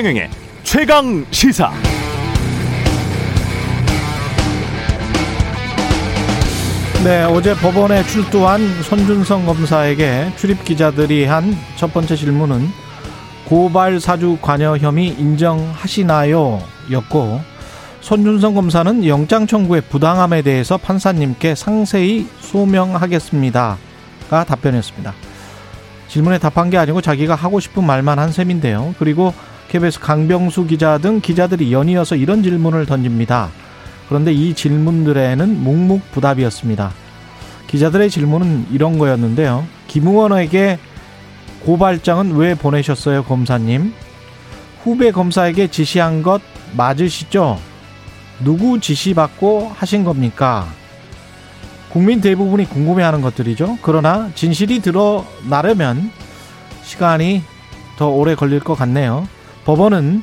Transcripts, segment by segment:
최경영의 최강 시사. 네, 어제 법원에 출두한 손준성 검사에게 출입 기자들이 한 첫 번째 질문은 고발 사주 관여 혐의 인정하시나요? 였고 손준성 검사는 영장 청구의 부당함에 대해서 판사님께 상세히 소명하겠습니다가 답변했습니다. 질문에 답한 게 아니고 자기가 하고 싶은 말만 한 셈인데요. 그리고 KBS 강병수 기자 등 기자들이 연이어서 이런 질문을 던집니다. 그런데 이 질문들에는 묵묵부답이었습니다. 기자들의 질문은 이런 거였는데요. 김 의원에게 고발장은 왜 보내셨어요, 검사님? 후배 검사에게 지시한 것 맞으시죠? 누구 지시받고 하신 겁니까? 국민 대부분이 궁금해하는 것들이죠. 그러나 진실이 드러나려면 시간이 더 오래 걸릴 것 같네요. 법원은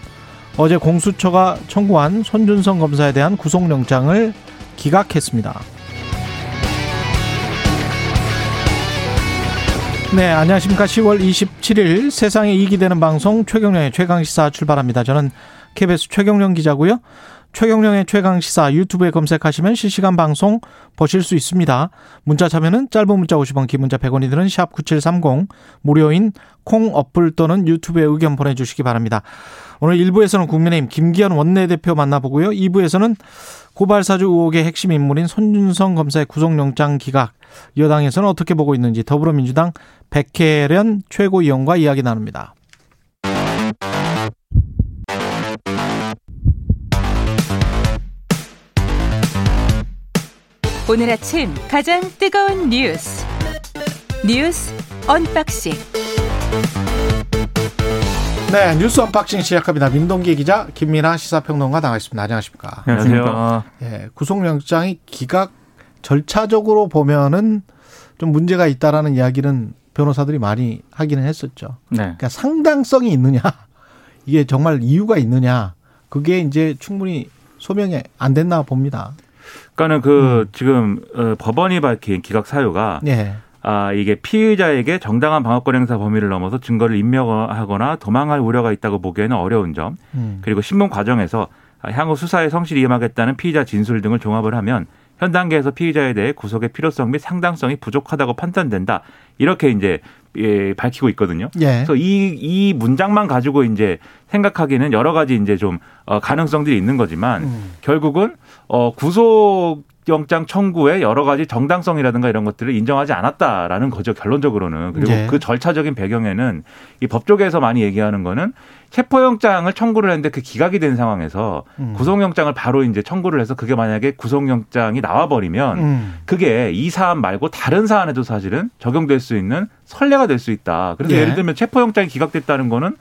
어제 공수처가 청구한 손준성 검사에 대한 구속영장을 기각했습니다. 네, 안녕하십니까. 10월 27일 세상에 이익이 되는 방송 최경령의 최강시사 출발합니다. 저는 KBS 최경령 기자고요. 최경령의 최강 시사 유튜브에 검색하시면 실시간 방송 보실 수 있습니다. 문자 참여는 짧은 문자 50원, 긴 문자 100원이 드는 샵 9730 무료인 콩 어플 또는 유튜브에 의견 보내 주시기 바랍니다. 오늘 1부에서는 국민의힘 김기현 원내대표 만나보고요. 2부에서는 고발사주 의혹의 핵심 인물인 손준성 검사의 구속영장 기각 여당에서는 어떻게 보고 있는지 더불어민주당 백혜련 최고위원과 이야기 나눕니다. 오늘 아침 가장 뜨거운 뉴스 뉴스 unboxing 네, 뉴스 unboxing 시작합니다. 민동기 기자, 김민아 시사평론가 나와 있습니다. 안녕하십니까? 안녕하세요. 예, 구속영장이 기각 절차적으로 보면은 좀 문제가 있다라는 이야기는 변호사들이 많이 하기는 했었죠. 네. 그러니까 상당성이 있느냐, 이게 정말 이유가 있느냐, 그게 이제 충분히 소명이 안 됐나 봅니다. 그러니까는 그 음. 지금 어, 법원이 밝힌 기각 사유가 예. 아 이게 피의자에게 정당한 방어권 행사 범위를 넘어서 증거를 인멸하거나 도망할 우려가 있다고 보기에는 어려운 점, 음. 그리고 신문 과정에서 향후 수사에 성실히 임하겠다는 피의자 진술 등을 종합을 하면 현 단계에서 피의자에 대해 구속의 필요성 및 상당성이 부족하다고 판단된다. 이렇게 이제 예, 밝히고 있거든요. 예. 그래서 이, 이 문장만 가지고 이제 생각하기는 여러 가지 이제 좀 어, 가능성들이 있는 거지만 음. 결국은 어, 구속 영장 청구의 여러 가지 정당성이라든가 이런 것들을 인정하지 않았다라는 거죠 결론적으로는 그리고 예. 그 절차적인 배경에는 이 법조계에서 많이 얘기하는 거는 체포영장을 청구를 했는데 그 기각이 된 상황에서 음. 구속영장을 바로 이제 청구를 해서 그게 만약에 구속영장이 나와버리면 음. 그게 이 사안 말고 다른 사안에도 사실은 적용될 수 있는 선례가 될 수 있다. 그래서 예. 예를 들면 체포영장이 기각됐다는 거는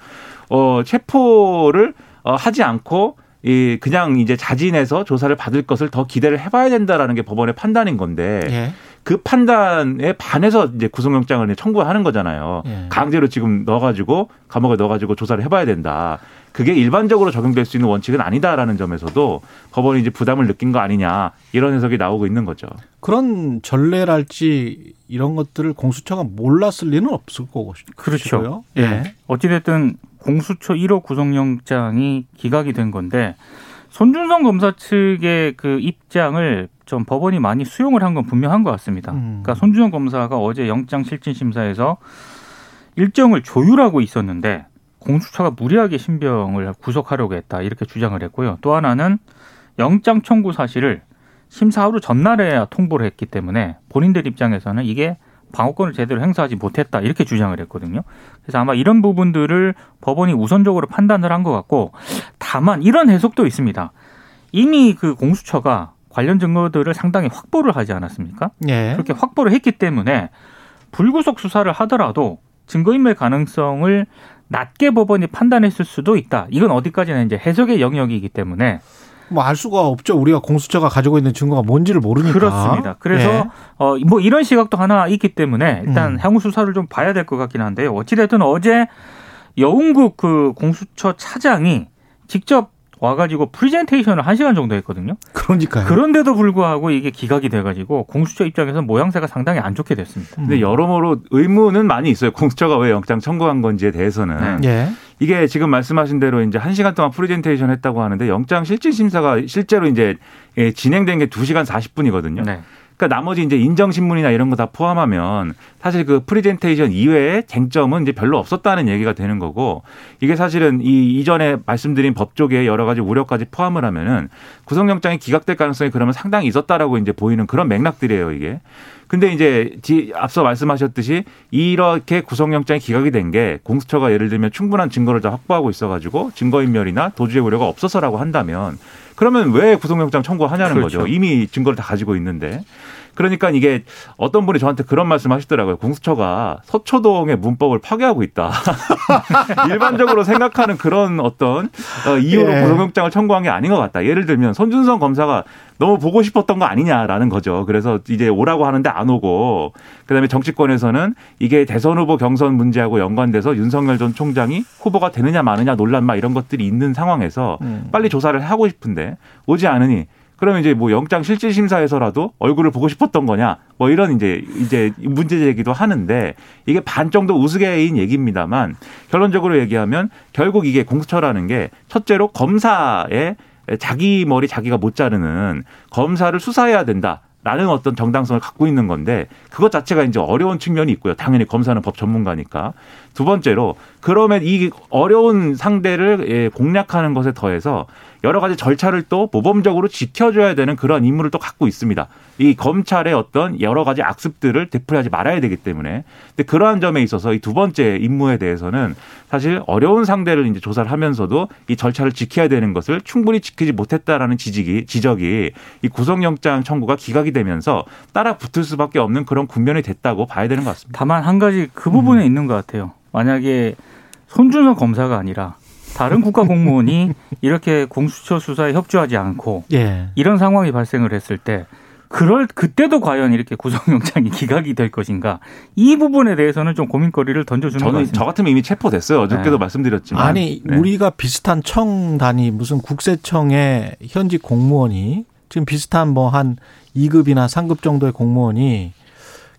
어 체포를 어 하지 않고 이 그냥 이제 자진해서 조사를 받을 것을 더 기대를 해봐야 된다라는 게 법원의 판단인 건데 예. 그 판단에 반해서 이제 구속영장을 청구하는 거잖아요. 예. 강제로 지금 넣어가지고 감옥에 넣어가지고 조사를 해봐야 된다. 그게 일반적으로 적용될 수 있는 원칙은 아니다라는 점에서도 법원이 이제 부담을 느낀 거 아니냐 이런 해석이 나오고 있는 거죠. 그런 전례랄지 이런 것들을 공수처가 몰랐을 리는 없을 거고. 그렇죠. 싶고요. 예. 예. 어찌됐든 공수처 1호 구속영장이 기각이 된 건데 손준성 검사 측의 그 입장을 좀 법원이 많이 수용을 한 건 분명한 것 같습니다. 음. 그러니까 손준성 검사가 어제 영장 실질 심사에서 일정을 조율하고 있었는데 공수처가 무리하게 신병을 구속하려고 했다 이렇게 주장을 했고요. 또 하나는 영장 청구 사실을 심사 하루 전날에야 통보를 했기 때문에 본인들 입장에서는 이게 방어권을 제대로 행사하지 못했다 이렇게 주장을 했거든요. 그래서 아마 이런 부분들을 법원이 우선적으로 판단을 한 것 같고 다만 이런 해석도 있습니다. 이미 그 공수처가 관련 증거들을 상당히 확보를 하지 않았습니까? 예. 그렇게 확보를 했기 때문에 불구속 수사를 하더라도 증거인멸 가능성을 낮게 법원이 판단했을 수도 있다. 이건 어디까지나 이제 해석의 영역이기 때문에 뭐 알 수가 없죠. 우리가 공수처가 가지고 있는 증거가 뭔지를 모르니까. 그렇습니다. 그래서 예. 어 뭐 이런 시각도 하나 있기 때문에 일단 음. 향후 수사를 좀 봐야 될 것 같긴 한데요. 어찌됐든 어제 여운국 그 공수처 차장이 직접 와가지고 프리젠테이션을 한 시간 정도 했거든요. 그러니까요. 그런데도 불구하고 이게 기각이 돼가지고 공수처 입장에서 모양새가 상당히 안 좋게 됐습니다. 근데 여러모로 의문은 많이 있어요. 공수처가 왜 영장 청구한 건지에 대해서는. 네. 예. 이게 지금 말씀하신 대로 이제 한 시간 동안 프레젠테이션 했다고 하는데 영장 실질 심사가 실제로 이제 예, 진행된 게 2시간 40분이거든요. 네. 그러니까 나머지 이제 인정 신문이나 이런 거 다 포함하면 사실 그 프레젠테이션 이외에 쟁점은 이제 별로 없었다는 얘기가 되는 거고 이게 사실은 이 이전에 말씀드린 법조계의 여러 가지 우려까지 포함을 하면은 구속영장이 기각될 가능성이 그러면 상당히 있었다라고 이제 보이는 그런 맥락들이에요, 이게. 근데 이제 뒤- 앞서 말씀하셨듯이 이렇게 구속영장이 기각이 된 게 공수처가 예를 들면 충분한 증거를 다 확보하고 있어가지고 증거인멸이나 도주의 우려가 없어서라고 한다면 그러면 왜 구속영장 청구하냐는 그렇죠. 거죠. 이미 증거를 다 가지고 있는데. 그러니까 이게 어떤 분이 저한테 그런 말씀 하시더라고요. 공수처가 서초동의 문법을 파괴하고 있다. 일반적으로 생각하는 그런 어떤 어, 이유로 예. 구속영장을 청구한 게 아닌 것 같다. 예를 들면 손준성 검사가 너무 보고 싶었던 거 아니냐라는 거죠. 그래서 이제 오라고 하는데 안 오고 그다음에 정치권에서는 이게 대선 후보 경선 문제하고 연관돼서 윤석열 전 총장이 후보가 되느냐 마느냐 논란 막 이런 것들이 있는 상황에서 음. 빨리 조사를 하고 싶은데 오지 않으니 그러면 이제 뭐 영장 실질 심사에서라도 얼굴을 보고 싶었던 거냐 뭐 이런 이제 이제 문제 제기도 하는데 이게 반 정도 우스개인 얘기입니다만 결론적으로 얘기하면 결국 이게 공수처라는 게 첫째로 검사의 자기 머리 자기가 못 자르는 검사를 수사해야 된다. 라는 어떤 정당성을 갖고 있는 건데 그것 자체가 이제 어려운 측면이 있고요. 당연히 검사는 법 전문가니까. 두 번째로 그러면 이 어려운 상대를 예, 공략하는 것에 더해서 여러 가지 절차를 또 모범적으로 지켜줘야 되는 그런 임무를 또 갖고 있습니다. 이 검찰의 어떤 여러 가지 악습들을 되풀이하지 말아야 되기 때문에. 근데 그러한 점에 있어서 이 두 번째 임무에 대해서는 사실 어려운 상대를 이제 조사를 하면서도 이 절차를 지켜야 되는 것을 충분히 지키지 못했다라는 지적이 지적이 이 구속영장 청구가 기각이 되면서 따라 붙을 수밖에 없는 그런 국면이 됐다고 봐야 되는 것 같습니다. 다만 한 가지 그 부분에 있는 것 같아요. 만약에 손준성 검사가 아니라 다른 국가 공무원이 이렇게 공수처 수사에 협조하지 않고 예. 이런 상황이 발생을 했을 때 그럴 그때도 과연 이렇게 구속영장이 기각이 될 것인가 이 부분에 대해서는 좀 고민거리를 던져주는 것 저는 같습니다. 저 같으면 이미 체포됐어요. 어저께도 네. 말씀드렸지만. 아니 네. 우리가 비슷한 청 단위 무슨 국세청의 현직 공무원이 지금 비슷한 뭐 한 2급이나 3급 정도의 공무원이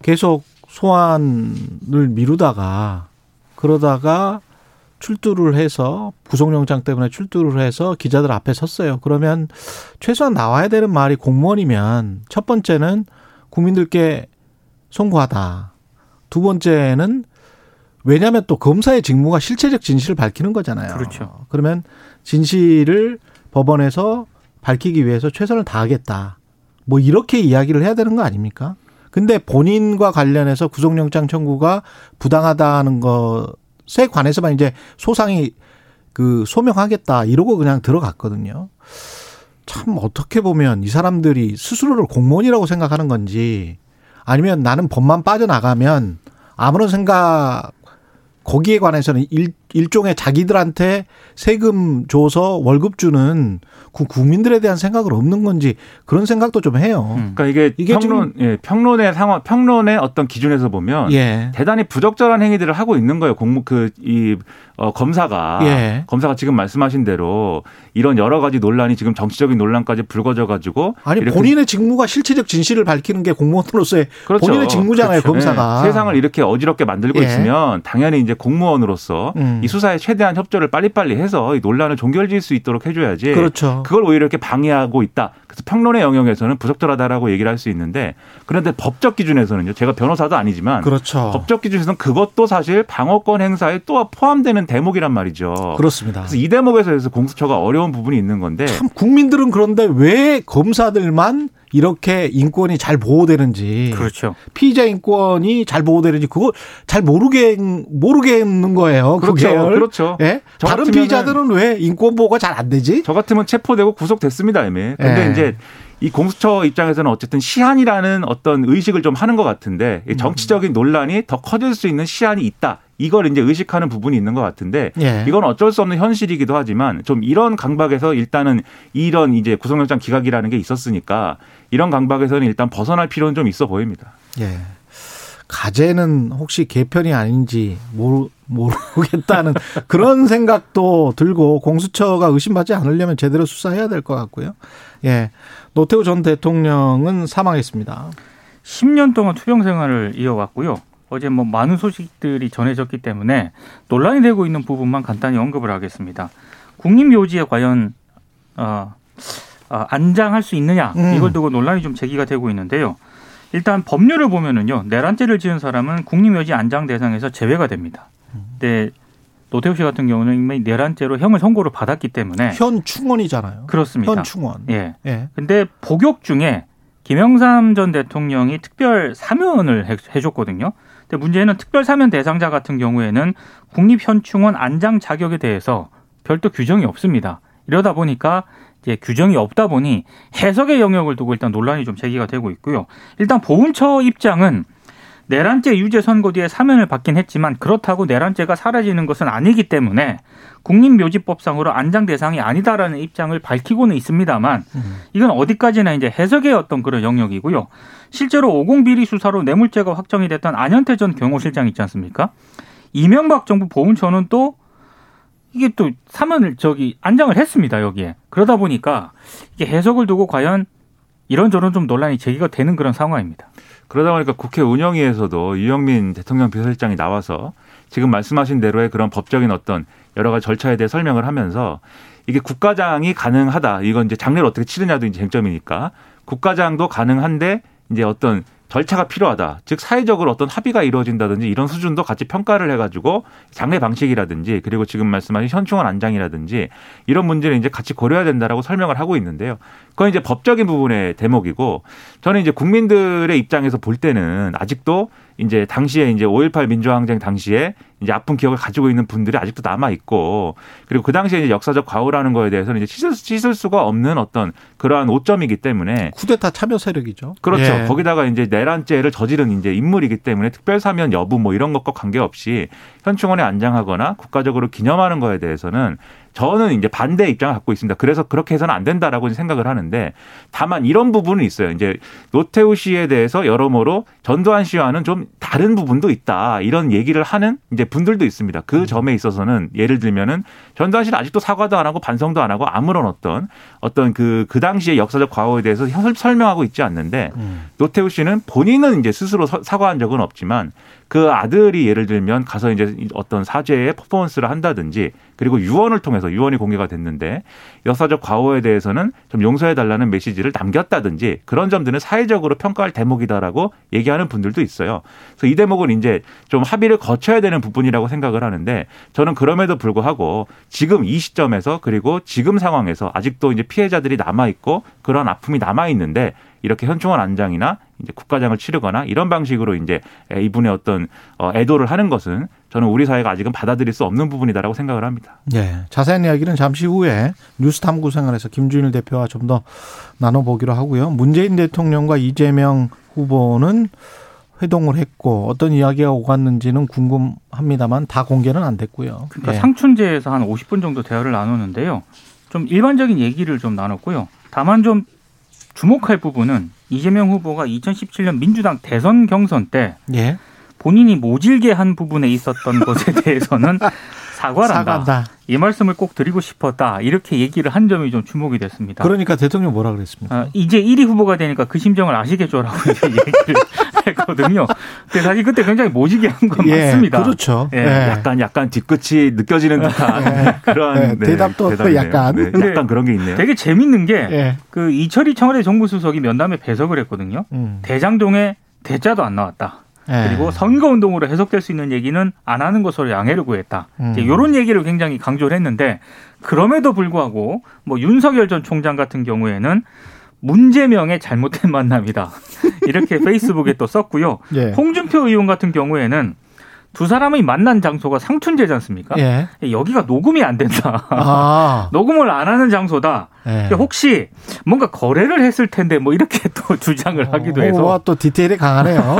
계속 소환을 미루다가 그러다가 출두를 해서 구속영장 때문에 출두를 해서 기자들 앞에 섰어요. 그러면 최소한 나와야 되는 말이 공무원이면 첫 번째는 국민들께 송구하다. 두 번째는 왜냐하면 또 검사의 직무가 실체적 진실을 밝히는 거잖아요. 그렇죠. 그러면 진실을 법원에서 밝히기 위해서 최선을 다하겠다. 뭐 이렇게 이야기를 해야 되는 거 아닙니까? 근데 본인과 관련해서 구속영장 청구가 부당하다는 것 에 관해서만 이제 소상히 그 소명하겠다 이러고 그냥 들어갔거든요. 참 어떻게 보면 이 사람들이 스스로를 공무원이라고 생각하는 건지 아니면 나는 법만 빠져나가면 아무런 생각 거기에 관해서는 일, 일종의 자기들한테 세금 줘서 월급 주는 그 국민들에 대한 생각은 없는 건지 그런 생각도 좀 해요. 음. 그러니까 이게, 이게 평론, 예, 평론의 상황, 평론의 어떤 기준에서 보면 예. 대단히 부적절한 행위들을 하고 있는 거예요. 공무 그이 어, 검사가 예. 검사가 지금 말씀하신 대로 이런 여러 가지 논란이 지금 정치적인 논란까지 불거져 가지고 아니 본인의 직무가 실체적 진실을 밝히는 게 공무원으로서의 그렇죠. 본인의 직무잖아요, 그렇죠. 검사가. 네. 세상을 이렇게 어지럽게 만들고 예. 있으면 당연히 이제 공무원으로서 음. 이 수사에 최대한 협조를 빨리빨리 해서 이 논란을 종결지을 수 있도록 해줘야지. 그렇죠. 그걸 오히려 이렇게 방해하고 있다. 그래서 평론의 영역에서는 부적절하다라고 얘기를 할 수 있는데 그런데 법적 기준에서는요. 제가 변호사도 아니지만 그렇죠. 법적 기준에서는 그것도 사실 방어권 행사에 또 포함되는 대목이란 말이죠. 그렇습니다. 그래서 이 대목에서 해서 공수처가 어려운 부분이 있는 건데 참 국민들은 그런데 왜 검사들만 이렇게 인권이 잘 보호되는지 그렇죠. 피의자 인권이 잘 보호되는지 그걸 잘 모르게 모르겠는 거예요. 그렇죠. 그게. 그렇죠. 예? 저 다른 피의자들은 왜 인권 보호가 잘 안 되지? 저 같으면 체포되고 구속됐습니다, 이미. 근데 예. 이제 이 공수처 입장에서는 어쨌든 시한이라는 어떤 의식을 좀 하는 것 같은데 이 정치적인 논란이 더 커질 수 있는 시한이 있다. 이걸 이제 의식하는 부분이 있는 것 같은데 예. 이건 어쩔 수 없는 현실이기도 하지만 좀 이런 강박에서 일단은 이런 이제 구속영장 기각이라는 게 있었으니까 이런 강박에서는 일단 벗어날 필요는 좀 있어 보입니다. 예. 가재는 혹시 개편이 아닌지 모르, 모르겠다는 그런 생각도 들고 공수처가 의심받지 않으려면 제대로 수사해야 될 것 같고요. 예. 노태우 전 대통령은 사망했습니다. 10년 동안 투병 생활을 이어왔고요. 어제 뭐 많은 소식들이 전해졌기 때문에 논란이 되고 있는 부분만 간단히 언급을 하겠습니다. 국립묘지에 과연 어, 어, 안장할 수 있느냐 음. 이걸 두고 논란이 좀 제기가 되고 있는데요. 일단 법률을 보면은요 내란죄를 지은 사람은 국립묘지 안장 대상에서 제외가 됩니다. 근데 노태우 씨 같은 경우는 이미 내란죄로 형을 선고를 받았기 때문에 현 충원이잖아요. 그렇습니다. 현 충원. 예. 예. 근데 복역 중에 김영삼 전 대통령이 특별 사면을 해- 해줬거든요. 근데 문제는 특별 사면 대상자 같은 경우에는 국립현충원 안장 자격에 대해서 별도 규정이 없습니다. 이러다 보니까 이제 규정이 없다 보니 해석의 영역을 두고 일단 논란이 좀 제기가 되고 있고요. 일단 보훈처 입장은 내란죄 유죄 선고 뒤에 사면을 받긴 했지만 그렇다고 내란죄가 사라지는 것은 아니기 때문에 국립묘지법상으로 안장 대상이 아니다라는 입장을 밝히고는 있습니다만 이건 어디까지나 이제 해석의 어떤 그런 영역이고요. 실제로 50 비리 수사로 뇌물죄가 확정이 됐던 안현태 전 경호실장 있지 않습니까? 이명박 정부 보훈처는 또 이게 또 사면을 저기 안장을 했습니다 여기에 그러다 보니까 이게 해석을 두고 과연 이런저런 좀 논란이 제기가 되는 그런 상황입니다. 그러다 보니까 국회 운영위에서도 유영민 대통령 비서실장이 나와서 지금 말씀하신 대로의 그런 법적인 어떤 여러 가지 절차에 대해 설명을 하면서 이게 국가장이 가능하다. 이건 이제 장례를 어떻게 치르냐도 이제 쟁점이니까 국가장도 가능한데 이제 어떤 절차가 필요하다. 즉 사회적으로 어떤 합의가 이루어진다든지 이런 수준도 같이 평가를 해가지고 장례 방식이라든지 그리고 지금 말씀하신 현충원 안장이라든지 이런 문제를 이제 같이 고려해야 된다라고 설명을 하고 있는데요. 그건 이제 법적인 부분의 대목이고 저는 이제 국민들의 입장에서 볼 때는 아직도 이제 당시에 이제 5.18 민주항쟁 당시에 이제 아픈 기억을 가지고 있는 분들이 아직도 남아 있고 그리고 그 당시에 이제 역사적 과오라는 거에 대해서는 이제 씻을, 씻을 수가 없는 어떤 그러한 오점이기 때문에 쿠데타 참여 세력이죠. 그렇죠. 예. 거기다가 이제 내란죄를 저지른 이제 인물이기 때문에 특별 사면 여부 뭐 이런 것과 관계없이 현충원에 안장하거나 국가적으로 기념하는 거에 대해서는 저는 이제 반대 입장을 갖고 있습니다. 그래서 그렇게 해서는 안 된다라고 생각을 하는데 다만 이런 부분은 있어요. 이제 노태우 씨에 대해서 여러모로 전두환 씨와는 좀 다른 부분도 있다. 이런 얘기를 하는 이제 분들도 있습니다. 그 점에 있어서는 예를 들면은 전두환 씨는 아직도 사과도 안 하고 반성도 안 하고 아무런 어떤 어떤 그, 그 당시의 역사적 과오에 대해서 설- 설명하고 있지 않는데 음. 노태우 씨는 본인은 이제 스스로 서- 사과한 적은 없지만 그 아들이 예를 들면 가서 이제 어떤 사죄의 퍼포먼스를 한다든지 그리고 유언을 통해서 유언이 공개가 됐는데 역사적 과오에 대해서는 좀 용서해 달라는 메시지를 남겼다든지 그런 점들은 사회적으로 평가할 대목이다라고 얘기하는 분들도 있어요. 그래서 이 대목은 이제 좀 합의를 거쳐야 되는 부분이라고 생각을 하는데 저는 그럼에도 불구하고 지금 이 시점에서 그리고 지금 상황에서 아직도 이제 피해자들이 남아 있고 그런 아픔이 남아 있는데 이렇게 현충원 안장이나 이제 국가장을 치르거나 이런 방식으로 이제 이분의 어떤 어, 애도를 하는 것은 저는 우리 사회가 아직은 받아들일 수 없는 부분이다라고 생각을 합니다. 예. 자세한 이야기는 잠시 후에 뉴스 탐구 생활에서 김준일 대표와 좀 더 나눠보기로 하고요. 문재인 대통령과 이재명 후보는 회동을 했고 어떤 이야기가 오갔는지는 궁금합니다만 다 공개는 안 됐고요. 그러니까 예. 상춘제에서 한 50분 정도 대화를 나누는데요. 좀 일반적인 얘기를 좀 나눴고요. 다만 좀 주목할 부분은 이재명 후보가 2017년 민주당 대선 경선 때 예. 본인이 모질게 한 부분에 있었던 것에 대해서는 사과를 한다. 사과한다. 이 말씀을 꼭 드리고 싶었다. 이렇게 얘기를 한 점이 좀 주목이 됐습니다. 그러니까 대통령 뭐라 그랬습니까? 아, 이제 1위 후보가 되니까 그 심정을 아시겠죠라고 이제 얘기를 했거든요. 근데 사실 그때 굉장히 모지게 한 건 예, 맞습니다. 그렇죠. 예, 예. 약간 약간 뒤끝이 느껴지는 듯한 그런 네, 대답도 대답이네요. 약간. 네, 약간 그런 게 있네요. 되게 재밌는 게 예. 그 이철희 청와대 정무수석이 면담에 배석을 했거든요. 음. 대장동에 대자도 안 나왔다. 예. 그리고 선거운동으로 해석될 수 있는 얘기는 안 하는 것으로 양해를 구했다. 음. 이런 얘기를 굉장히 강조를 했는데 그럼에도 불구하고 뭐 윤석열 전 총장 같은 경우에는 문재명의 잘못된 만남이다. 이렇게 페이스북에 또 썼고요. 예. 홍준표 의원 같은 경우에는 두 사람이 만난 장소가 상춘제지 않습니까? 예. 여기가 녹음이 안 된다. 아. 녹음을 안 하는 장소다. 예. 혹시 뭔가 거래를 했을 텐데 뭐 이렇게 또 주장을 하기도 해서 와, 또 디테일이 강하네요.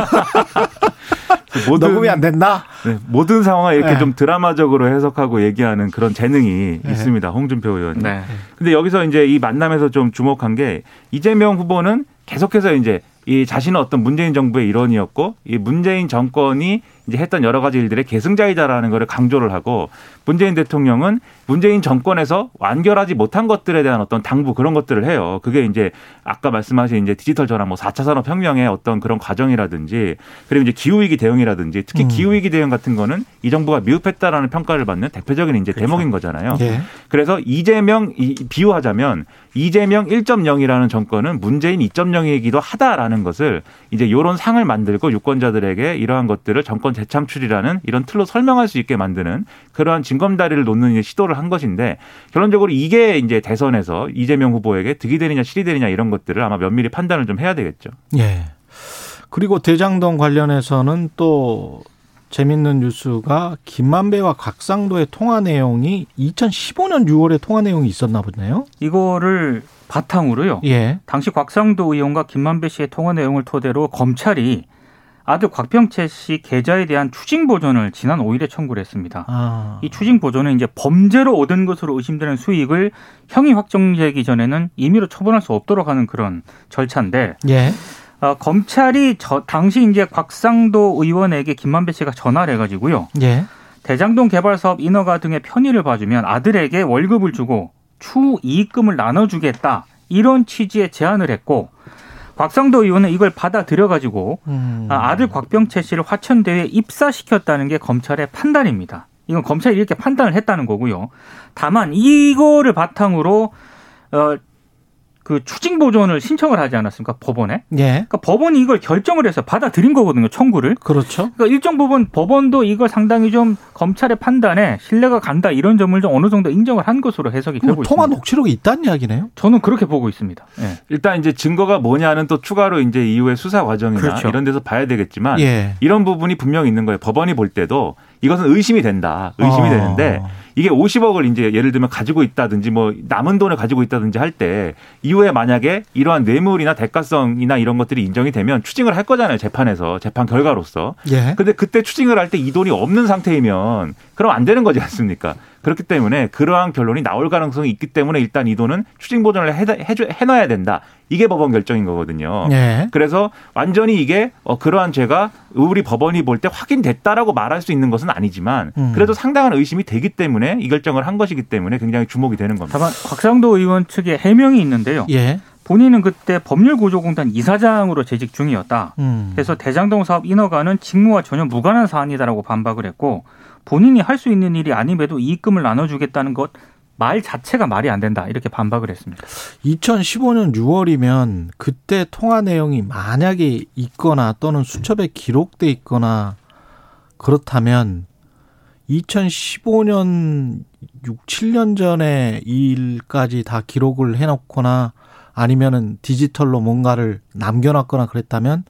모든 녹음이 안 된다? 네, 모든 상황을 이렇게 네. 좀 드라마적으로 해석하고 얘기하는 그런 재능이 네. 있습니다. 홍준표 의원이. 네. 근데 여기서 이제 이 만남에서 좀 주목한 게 이재명 후보는 계속해서 이제 이 자신은 어떤 문재인 정부의 일원이었고 이 문재인 정권이 이제 했던 여러 가지 일들의 계승자이다라는 것을 강조를 하고 문재인 대통령은 문재인 정권에서 완결하지 못한 것들에 대한 어떤 당부 그런 것들을 해요. 그게 이제 아까 말씀하신 이제 디지털 전환 뭐 4차 산업 혁명의 어떤 그런 과정이라든지 그리고 이제 기후 위기 대응이라든지 특히 음. 기후 위기 대응 같은 거는 이 정부가 미흡했다라는 평가를 받는 대표적인 이제 그렇죠. 대목인 거잖아요. 예. 그래서 이재명 이- 비유하자면 이재명 1.0이라는 정권은 문재인 2.0이기도 하다라는 것을 이제 요런 상을 만들고 유권자들에게 이러한 것들을 정권 재창출이라는 이런 틀로 설명할 수 있게 만드는 그러한 징검다리를 놓는 이제 시도를 한 것인데 결론적으로 이게 이제 대선에서 이재명 후보에게 득이 되느냐 실이 되느냐 이런 것들을 아마 면밀히 판단을 좀 해야 되겠죠. 예. 그리고 대장동 관련해서는 또 재밌는 뉴스가 김만배와 곽상도의 통화 내용이 2015년 6월에 통화 내용이 있었나 보네요. 이거를 바탕으로요. 예. 당시 곽상도 의원과 김만배 씨의 통화 내용을 토대로 검찰이 아들 곽병채 씨 계좌에 대한 추징 보전을 지난 5일에 청구를 했습니다. 아. 이 추징 보전은 이제 범죄로 얻은 것으로 의심되는 수익을 형이 확정되기 전에는 임의로 처분할 수 없도록 하는 그런 절차인데 예. 어, 검찰이 저 당시 이제 곽상도 의원에게 김만배 씨가 전화를 해가지고요 예. 대장동 개발 사업 인허가 등의 편의를 봐주면 아들에게 월급을 주고 추후 이익금을 나눠주겠다 이런 취지의 제안을 했고 곽상도 의원은 이걸 받아들여 가지고 음. 아들 곽병채 씨를 화천대유에 입사시켰다는 게 검찰의 판단입니다. 이건 검찰이 이렇게 판단을 했다는 거고요. 다만 이거를 바탕으로 어, 그 추징 보존을 신청을 하지 않았습니까 법원에? 예. 그러니까 법원이 이걸 결정을 해서 받아들인 거거든요 청구를. 그렇죠. 그러니까 일정 부분 법원도 이걸 상당히 좀 검찰의 판단에 신뢰가 간다 이런 점을 좀 어느 정도 인정을 한 것으로 해석이 되고 통화 있습니다. 녹취록이 있다는 이야기네요. 저는 그렇게 보고 있습니다. 예. 일단 이제 증거가 뭐냐는 또 추가로 이제 이후의 수사 과정이나 그렇죠. 이런 데서 봐야 되겠지만 예. 이런 부분이 분명히 있는 거예요. 법원이 볼 때도 이것은 의심이 된다. 의심이 어. 되는데 이게 50억을 이제 예를 들면 가지고 있다든지 뭐 남은 돈을 가지고 있다든지 할 때 이후에 만약에 이러한 뇌물이나 대가성이나 이런 것들이 인정이 되면 추징을 할 거잖아요. 재판에서 재판 결과로서. 예. 근데 그때 추징을 할 때 이 돈이 없는 상태이면 그럼 안 되는 거지 않습니까? 그렇기 때문에 그러한 결론이 나올 가능성이 있기 때문에 일단 이 돈은 추징 보전을 해, 해줘, 해놔야 된다. 이게 법원 결정인 거거든요. 예. 그래서 완전히 이게 어, 그러한 죄가 우리 법원이 볼 때 확인됐다라고 말할 수 있는 것은 아니지만 음. 그래도 상당한 의심이 되기 때문에 이 결정을 한 것이기 때문에 굉장히 주목이 되는 겁니다. 다만 곽상도 의원 측의 해명이 있는데요. 예. 본인은 그때 법률구조공단 이사장으로 재직 중이었다. 음. 그래서 대장동 사업 인허가는 직무와 전혀 무관한 사안이다라고 반박을 했고 본인이 할 수 있는 일이 아님에도 이익금을 나눠주겠다는 것 말 자체가 말이 안 된다 이렇게 반박을 했습니다. 2015년 6월이면 그때 통화 내용이 만약에 있거나 또는 수첩에 기록돼 있거나 그렇다면 2015년 6, 7년 전에 이 일까지 다 기록을 해놓거나 아니면은 디지털로 뭔가를 남겨놨거나 그랬다면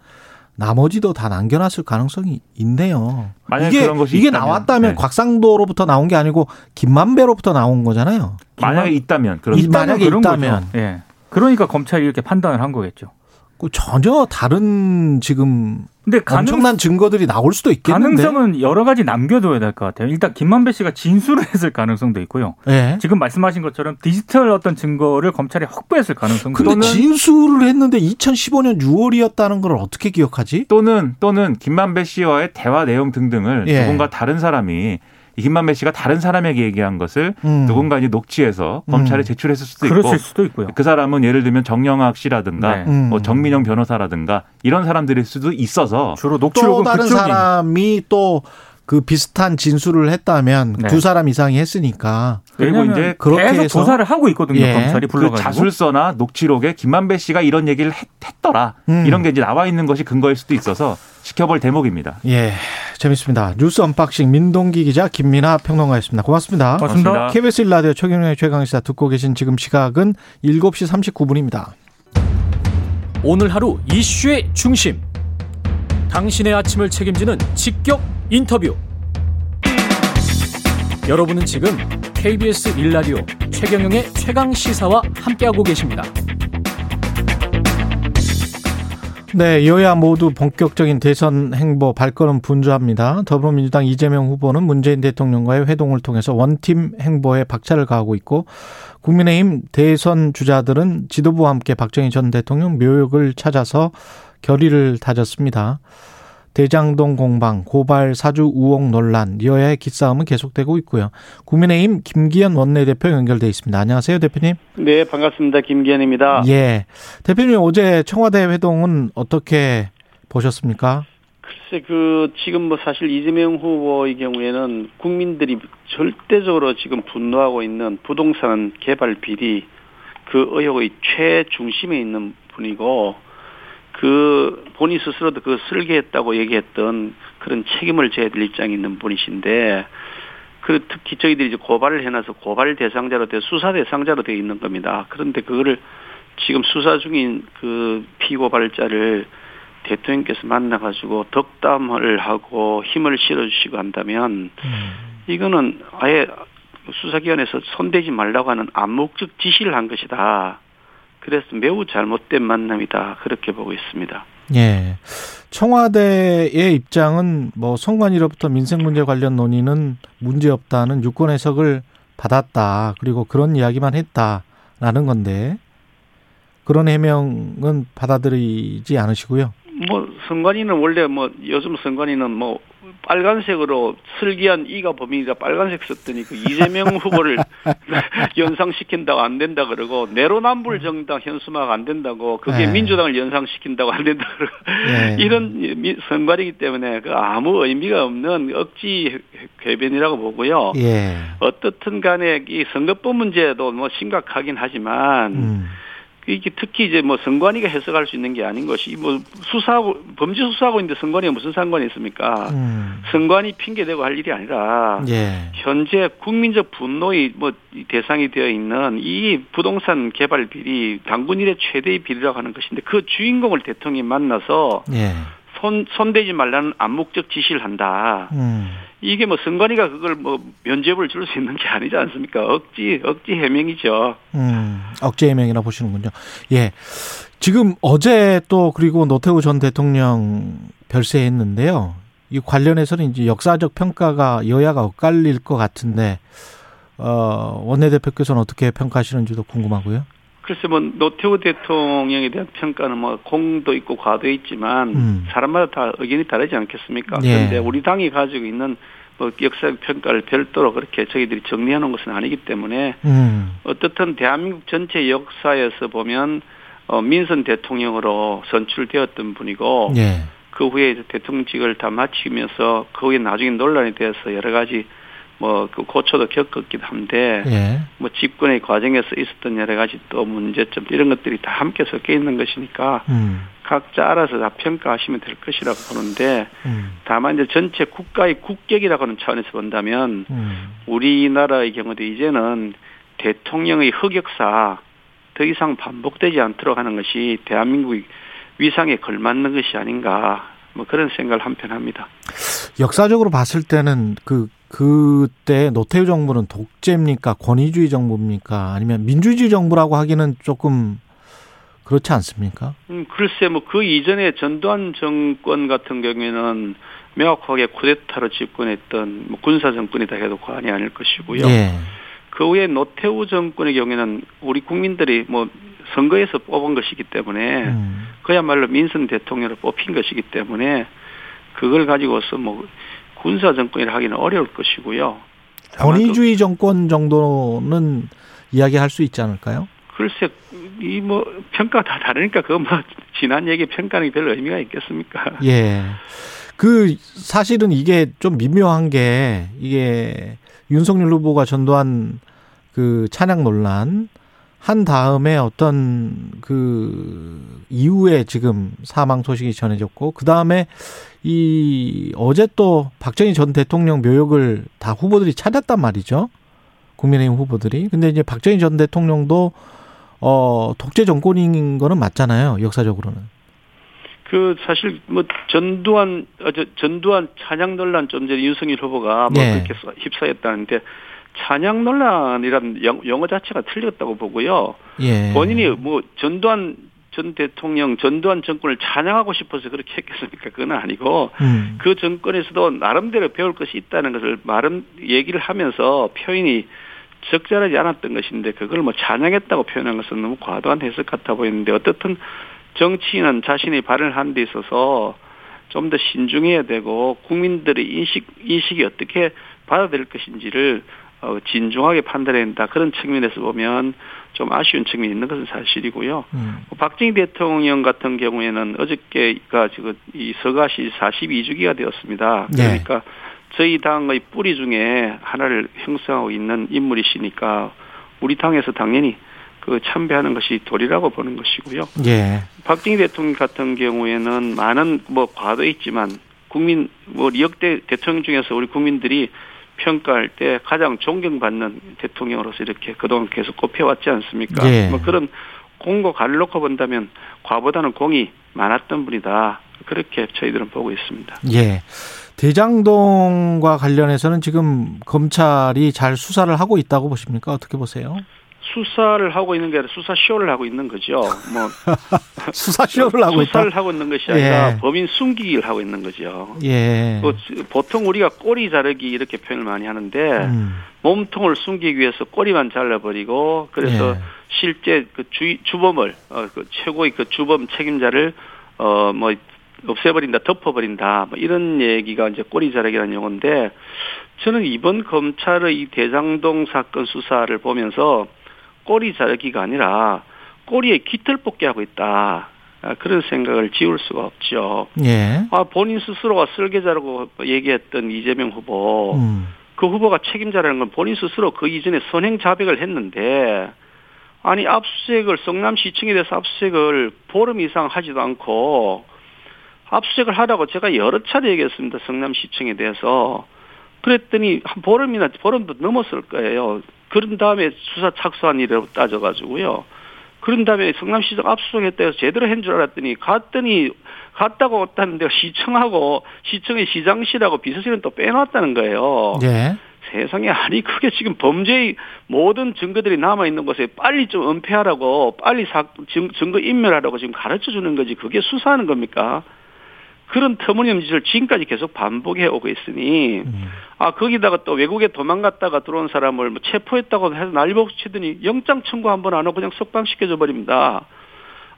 나머지도 다 남겨놨을 가능성이 있네요. 만약 이게 그런 것이 이게 있다면, 나왔다면 네. 곽상도로부터 나온 게 아니고 김만배로부터 나온 거잖아요. 만약에 있다면 그런 이- 만약에 있다면. 예. 그러니까 검찰이 이렇게 판단을 한 거겠죠. 그 전혀 다른 지금 근데 가능, 엄청난 증거들이 나올 수도 있겠는데. 가능성은 여러 가지 남겨둬야 될 것 같아요. 일단 김만배 씨가 진술을 했을 가능성도 있고요. 예. 지금 말씀하신 것처럼 디지털 어떤 증거를 검찰이 확보했을 가능성도 근데 있고 진술을 했는데 2015년 6월이었다는 걸 어떻게 기억하지? 또는 또는 김만배 씨와의 대화 내용 등등을 예. 누군가 다른 사람이 이 김만배 씨가 다른 사람에게 얘기한 것을 음. 누군가 이제 녹취해서 검찰에 음. 제출했을 수도 있고 수도 있고요. 그 사람은 예를 들면 정영학 씨라든가 네. 음. 뭐 정민영 변호사라든가 이런 사람들일 수도 있어서 주로 또 녹취록은 다른 그쪽이 사람이 또 그 비슷한 진술을 했다면 네. 두 사람 이상이 했으니까 그리고 이제 그렇게 계속 해서 조사를 하고 있거든요. 예. 검찰이 그 불러가지고. 자술서나 녹취록에 김만배 씨가 이런 얘기를 했, 더라 음. 이런 게 이제 나와 있는 것이 근거일 수도 있어서 지켜볼 대목입니다. 예 재밌습니다. 뉴스 unboxing 민동기 기자 김민아 평론가였습니다. 고맙습니다. 고맙습니다. 고맙습니다. KBS 1라디오 최경영의 최강시사 듣고 계신 지금 시각은 7시 39분입니다. 오늘 하루 이슈의 중심. 당신의 아침을 책임지는 직격 인터뷰. 여러분은 지금 KBS 1라디오 최경영의 최강 시사와 함께하고 계십니다. 네, 여야 모두 본격적인 대선 행보 발걸음 분주합니다. 더불어민주당 이재명 후보는 문재인 대통령과의 회동을 통해서 원팀 행보에 박차를 가하고 있고 국민의힘 대선 주자들은 지도부와 함께 박정희 전 대통령 묘역을 찾아서 결의를 다졌습니다. 대장동 공방, 고발 사주 우혹 논란, 여야의 기싸움은 계속되고 있고요. 국민의힘 김기현 원내대표 연결돼 있습니다. 안녕하세요, 대표님. 네, 반갑습니다. 김기현입니다. 예. 대표님 어제 청와대 회동은 어떻게 보셨습니까? 글쎄, 그, 지금 뭐 사실 이재명 후보의 경우에는 국민들이 절대적으로 지금 분노하고 있는 부동산 개발 비리 그 의혹의 최중심에 있는 분이고, 그 본인 스스로도 그 설계했다고 얘기했던 그런 책임을 져야 될 입장에 있는 분이신데, 그 특히 저희들이 이제 고발을 해놔서 고발 대상자로 돼 수사 대상자로 되어 있는 겁니다. 그런데 그거를 지금 수사 중인 그 피고발자를 대통령께서 만나가지고 덕담을 하고 힘을 실어주시고 한다면 음. 이거는 아예 수사기관에서 손대지 말라고 하는 암묵적 지시를 한 것이다. 그래서 매우 잘못된 만남이다. 그렇게 보고 있습니다. 예. 청와대의 입장은 뭐 선관위로부터 민생 문제 관련 논의는 문제 없다는 유권 해석을 받았다. 그리고 그런 이야기만 했다라는 건데 그런 해명은 받아들이지 않으시고요. 뭐 선관위는 원래 뭐 요즘 선관위는 뭐 빨간색으로 슬기한 이가 범인이다 빨간색 썼더니 그 이재명 후보를 연상시킨다고 안 된다 그러고 내로남불 정당 현수막 안 된다고 그게 네. 민주당을 연상시킨다고 안 된다 그러고 네. 이런 선관위이기 때문에 그 아무 의미가 없는 억지 궤변이라고 보고요. 예. 어떻든 간에 이 선거법 문제도 뭐 심각하긴 하지만 음. 이게 특히 이제 뭐 선관위가 해석할 수 있는 게 아닌 것이 뭐 수사하고 범죄 수사하고 있는데 선관위가 무슨 상관이 있습니까? 음. 선관위 핑계 대고 할 일이 아니라 예. 현재 국민적 분노의 뭐 대상이 되어 있는 이 부동산 개발 비리 당군 일의 최대의 비리라고 하는 것인데 그 주인공을 대통령이 만나서 예. 손 손대지 말라는 암묵적 지시를 한다. 음. 이게 뭐 선관위가 그걸 뭐 면죄부를 줄 수 있는 게 아니지 않습니까? 억지 억지 해명이죠. 음, 억지 해명이라 보시는군요. 예. 지금 어제 또 그리고 노태우 전 대통령 별세했는데요. 이 관련해서는 이제 역사적 평가가 여야가 엇갈릴 것 같은데 어, 원내대표께서는 어떻게 평가하시는지도 궁금하고요. 글쎄 뭐 노태우 대통령에 대한 평가는 뭐 공도 있고 과도 있지만 음. 사람마다 다 의견이 다르지 않겠습니까? 예. 그런데 우리 당이 가지고 있는 뭐 역사적 평가를 별도로 그렇게 저희들이 정리하는 것은 아니기 때문에 음. 어떻든 대한민국 전체 역사에서 보면 어, 민선 대통령으로 선출되었던 분이고 예. 그 후에 대통령직을 다 마치면서 그 후에 나중에 논란이 되어서 여러 가지 뭐 그 고초도 겪었기도 한데 예. 뭐 집권의 과정에서 있었던 여러 가지 또 문제점 이런 것들이 다 함께 섞여 있는 것이니까 음. 각자 알아서 다 평가하시면 될 것이라고 보는데 음. 다만 이제 전체 국가의 국격이라고 하는 차원에서 본다면 음. 우리나라의 경우도 이제는 대통령의 흑역사 더 이상 반복되지 않도록 하는 것이 대한민국의 위상에 걸맞는 것이 아닌가 뭐 그런 생각을 한편 합니다. 역사적으로 봤을 때는 그 그때 노태우 정부는 독재입니까? 권위주의 정부입니까? 아니면 민주주의 정부라고 하기는 조금 그렇지 않습니까? 음, 글쎄, 뭐, 그 이전에 전두환 정권 같은 경우에는 명확하게 쿠데타로 집권했던 뭐 군사 정권이다 해도 과언이 아닐 것이고요. 예. 그 후에 노태우 정권의 경우에는 우리 국민들이 뭐 선거에서 뽑은 것이기 때문에 음. 그야말로 민선 대통령을 뽑힌 것이기 때문에 그걸 가지고서 뭐 군사 정권이라 하기는 어려울 것이고요. 권위주의 그, 정권 정도는 이야기할 수 있지 않을까요? 글쎄, 이 뭐 평가 다 다르니까 그거 뭐 지난 얘기 평가는 별 의미가 있겠습니까? 예. 그 사실은 이게 좀 미묘한 게 이게 윤석열 후보가 전두환 그 찬양 논란 한 다음에 어떤 그 이후에 지금 사망 소식이 전해졌고 그 다음에 이 어제 또 박정희 전 대통령 묘역을 다 후보들이 찾았단 말이죠. 국민의힘 후보들이. 근데 이제 박정희 전 대통령도 어 독재 정권인 거는 맞잖아요. 역사적으로는. 그 사실 뭐 전두환 어저 전두환 찬양 논란 좀 전에 윤석열 후보가 뭐 네. 그렇게 휩싸였다는데 찬양 논란이란 영어 자체가 틀렸다고 보고요. 예. 본인이 뭐 전두환 전 대통령 전두환 정권을 찬양하고 싶어서 그렇게 했겠습니까? 그건 아니고 음. 그 정권에서도 나름대로 배울 것이 있다는 것을 말은 얘기를 하면서 표현이 적절하지 않았던 것인데 그걸 뭐 찬양했다고 표현한 것은 너무 과도한 해석 같아 보이는데 어떻든 정치인은 자신의 발언을 하는 데 있어서 좀 더 신중해야 되고 국민들의 인식 인식이 어떻게 받아들일 것인지를 어, 진중하게 판단해야 된다. 그런 측면에서 보면 좀 아쉬운 측면이 있는 것은 사실이고요. 음. 박정희 대통령 같은 경우에는 어저께가 지금 이 서가시 42주기가 되었습니다. 네. 그러니까 저희 당의 뿌리 중에 하나를 형성하고 있는 인물이시니까 우리 당에서 당연히 그 참배하는 것이 도리라고 보는 것이고요. 예. 박정희 대통령 같은 경우에는 많은 뭐 과도 있지만 국민 뭐 역대 대통령 중에서 우리 국민들이 평가할 때 가장 존경받는 대통령으로서 이렇게 그동안 계속 꼽혀왔지 않습니까? 예. 뭐 그런 공과 가를 놓고 본다면 과보다는 공이 많았던 분이다. 그렇게 저희들은 보고 있습니다. 예. 대장동과 관련해서는 지금 검찰이 잘 수사를 하고 있다고 보십니까? 어떻게 보세요? 수사를 하고 있는 게 아니라 수사 쇼를 하고 있는 거죠. 뭐 수사 쇼를 하고 있다. 수사를 하고 있는 것이 아니라 예. 범인 숨기기를 하고 있는 거죠. 예. 그 보통 우리가 꼬리 자르기 이렇게 표현을 많이 하는데 음. 몸통을 숨기기 위해서 꼬리만 잘라버리고 그래서 예. 실제 그 주, 주범을 어, 그 최고의 그 주범 책임자를 어뭐 없애버린다, 덮어버린다, 뭐 이런 얘기가 이제 꼬리 자르기라는 용어인데 저는 이번 검찰의 이 대장동 사건 수사를 보면서 꼬리 자르기가 아니라 꼬리에 깃털 뽑기 하고 있다. 아, 그런 생각을 지울 수가 없죠. 예. 아, 본인 스스로가 쓸개자라고 얘기했던 이재명 후보. 음. 그 후보가 책임자라는 건 본인 스스로 그 이전에 선행 자백을 했는데 아니 압수수색을 성남시청에 대해서 압수수색을 보름 이상 하지도 않고 압수수색을 하라고 제가 여러 차례 얘기했습니다. 성남시청에 대해서 그랬더니 한 보름이나 보름도 넘었을 거예요. 그런 다음에 수사 착수한 일이라고 따져가지고요. 그런 다음에 성남시청 압수수색했다 해서 제대로 한 줄 알았더니 갔더니 갔다고 왔다는데 시청하고 시청의 시장실하고 비서실은 또 빼놨다는 거예요. 예. 세상에 아니 그게 지금 범죄의 모든 증거들이 남아 있는 곳에 빨리 좀 은폐하라고 빨리 사, 증, 증거 인멸하라고 지금 가르쳐 주는 거지 그게 수사하는 겁니까? 그런 터무니없는 짓을 지금까지 계속 반복해 오고 있으니 음. 아 거기다가 또 외국에 도망갔다가 들어온 사람을 뭐 체포했다고 해서 난리복수 치더니 영장 청구 한 번 안 하고 그냥 석방시켜줘 버립니다.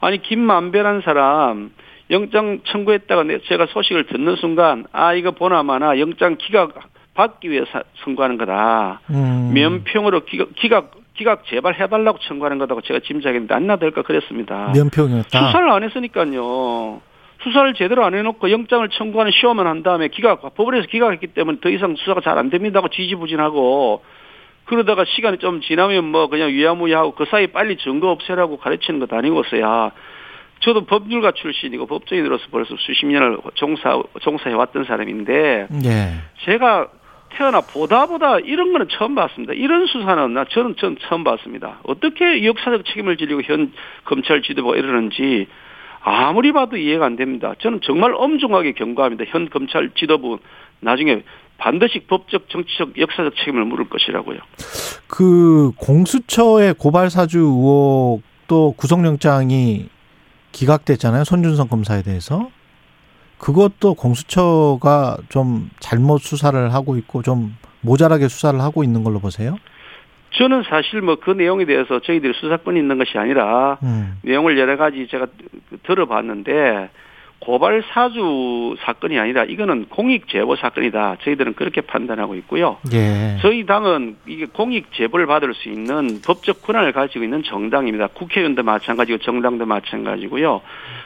아니 김만배란 사람 영장 청구했다가 내- 제가 소식을 듣는 순간 아 이거 보나마나 영장 기각 받기 위해서 청구하는 거다. 음. 면평으로 기각 기각 기각 제발 해달라고 청구하는 거다고 제가 짐작했는데 안 나될까 그랬습니다. 면평이었다. 수사를 안 했으니까요. 수사를 제대로 안 해놓고 영장을 청구하는 시험만 한 다음에 기각 법원에서 기각했기 때문에 더 이상 수사가 잘 안 됩니다고 지지부진하고 그러다가 시간이 좀 지나면 뭐 그냥 위야무야하고 그 사이 빨리 증거 없애라고 가르치는 것 아니고서야 저도 법률가 출신이고 법조인으로서 벌써 수십 년을 종사 종사해 왔던 사람인데 예. 제가 태어나 보다 보다 이런 거는 처음 봤습니다. 이런 수사는 나 저는 전 처음 봤습니다. 어떻게 역사적 책임을 지려고 현 검찰 지도부가 이러는지 아무리 봐도 이해가 안 됩니다. 저는 정말 엄중하게 경고합니다. 현 검찰 지도부 나중에 반드시 법적, 정치적, 역사적 책임을 물을 것이라고요. 그 공수처의 고발 사주 의혹도 구속영장이 기각됐잖아요. 손준성 검사에 대해서. 그것도 공수처가 좀 잘못 수사를 하고 있고 좀 모자라게 수사를 하고 있는 걸로 보세요. 저는 사실 뭐 그 내용에 대해서 저희들이 수사권이 있는 것이 아니라 음. 내용을 여러 가지 제가 들어봤는데 고발 사주 사건이 아니라 이거는 공익 제보 사건이다. 저희들은 그렇게 판단하고 있고요. 예. 저희 당은 이게 공익 제보를 받을 수 있는 법적 권한을 가지고 있는 정당입니다. 국회의원도 마찬가지고 정당도 마찬가지고요.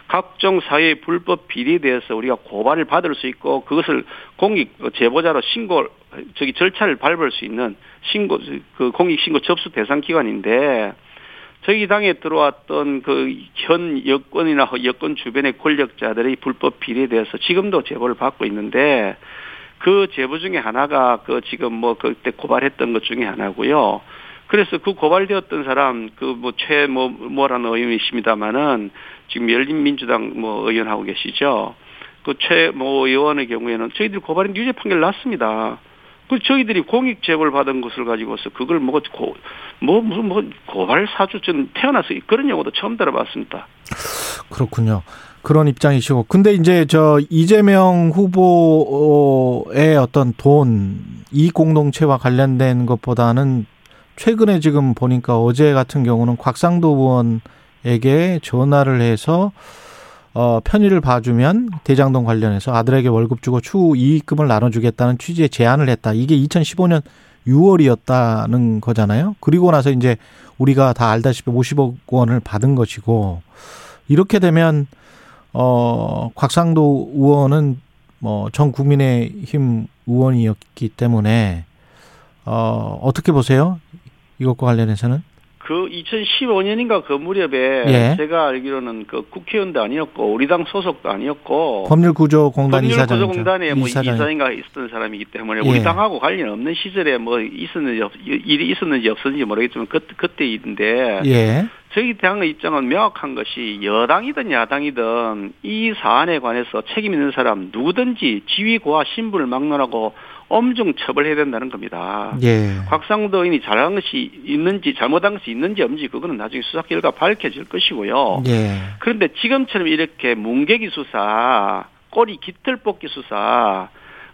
각종 사회 불법 비리에 대해서 우리가 고발을 받을 수 있고 그것을 공익 제보자로 신고 저기 절차를 밟을 수 있는 신고 그 공익 신고 접수 대상 기관인데 저희 당에 들어왔던 그 현 여권이나 여권 주변의 권력자들의 불법 비리에 대해서 지금도 제보를 받고 있는데 그 제보 중에 하나가 그 지금 뭐 그때 고발했던 것 중에 하나고요. 그래서 그 고발되었던 사람 그 뭐 최뭐 뭐라는 의원이십니다마는 지금 열린민주당 뭐 의원하고 계시죠. 그 최모 의원의 경우에는 저희들이 고발인 유죄 판결 났습니다. 그 저희들이 공익 제보를 받은 것을 가지고서 그걸 뭐, 고, 뭐, 무슨 뭐, 고발 사주, 전 태어나서 그런 용어도 처음 들어봤습니다. 그렇군요. 그런 입장이시고. 근데 이제 저 이재명 후보의 어떤 돈, 이익 공동체와 관련된 것보다는 최근에 지금 보니까 어제 같은 경우는 곽상도 의원에게 전화를 해서 어, 편의를 봐주면 대장동 관련해서 아들에게 월급 주고 추후 이익금을 나눠주겠다는 취지의 제안을 했다. 이게 2015년 6월이었다는 거잖아요. 그리고 나서 이제 우리가 다 알다시피 50억 원을 받은 것이고 이렇게 되면 어 곽상도 의원은 뭐 전 국민의힘 의원이었기 때문에 어 어떻게 보세요? 이것과 관련해서는? 그 2015년인가 그 무렵에 예. 제가 알기로는 그 국회의원도 아니었고 우리 당 소속도 아니었고 법률구조공단 이사장 법률구조공단에 뭐 이사장인가 있었던 사람이기 때문에 우리 예. 당하고 관련 없는 시절에 뭐 있었는지 없, 일이 있었는지 없었는지 모르겠지만 그, 그때 일인데 예. 저희 당의 입장은 명확한 것이 여당이든 야당이든 이 사안에 관해서 책임 있는 사람 누구든지 지위고하 신분을 막론하고 엄중 처벌해야 된다는 겁니다. 예. 곽상도 의원이 잘한 것이 있는지 잘못한 것이 있는지 없는지 그거는 나중에 수사 결과 밝혀질 것이고요. 예. 그런데 지금처럼 이렇게 뭉개기 수사, 꼬리 깃털 뽑기 수사,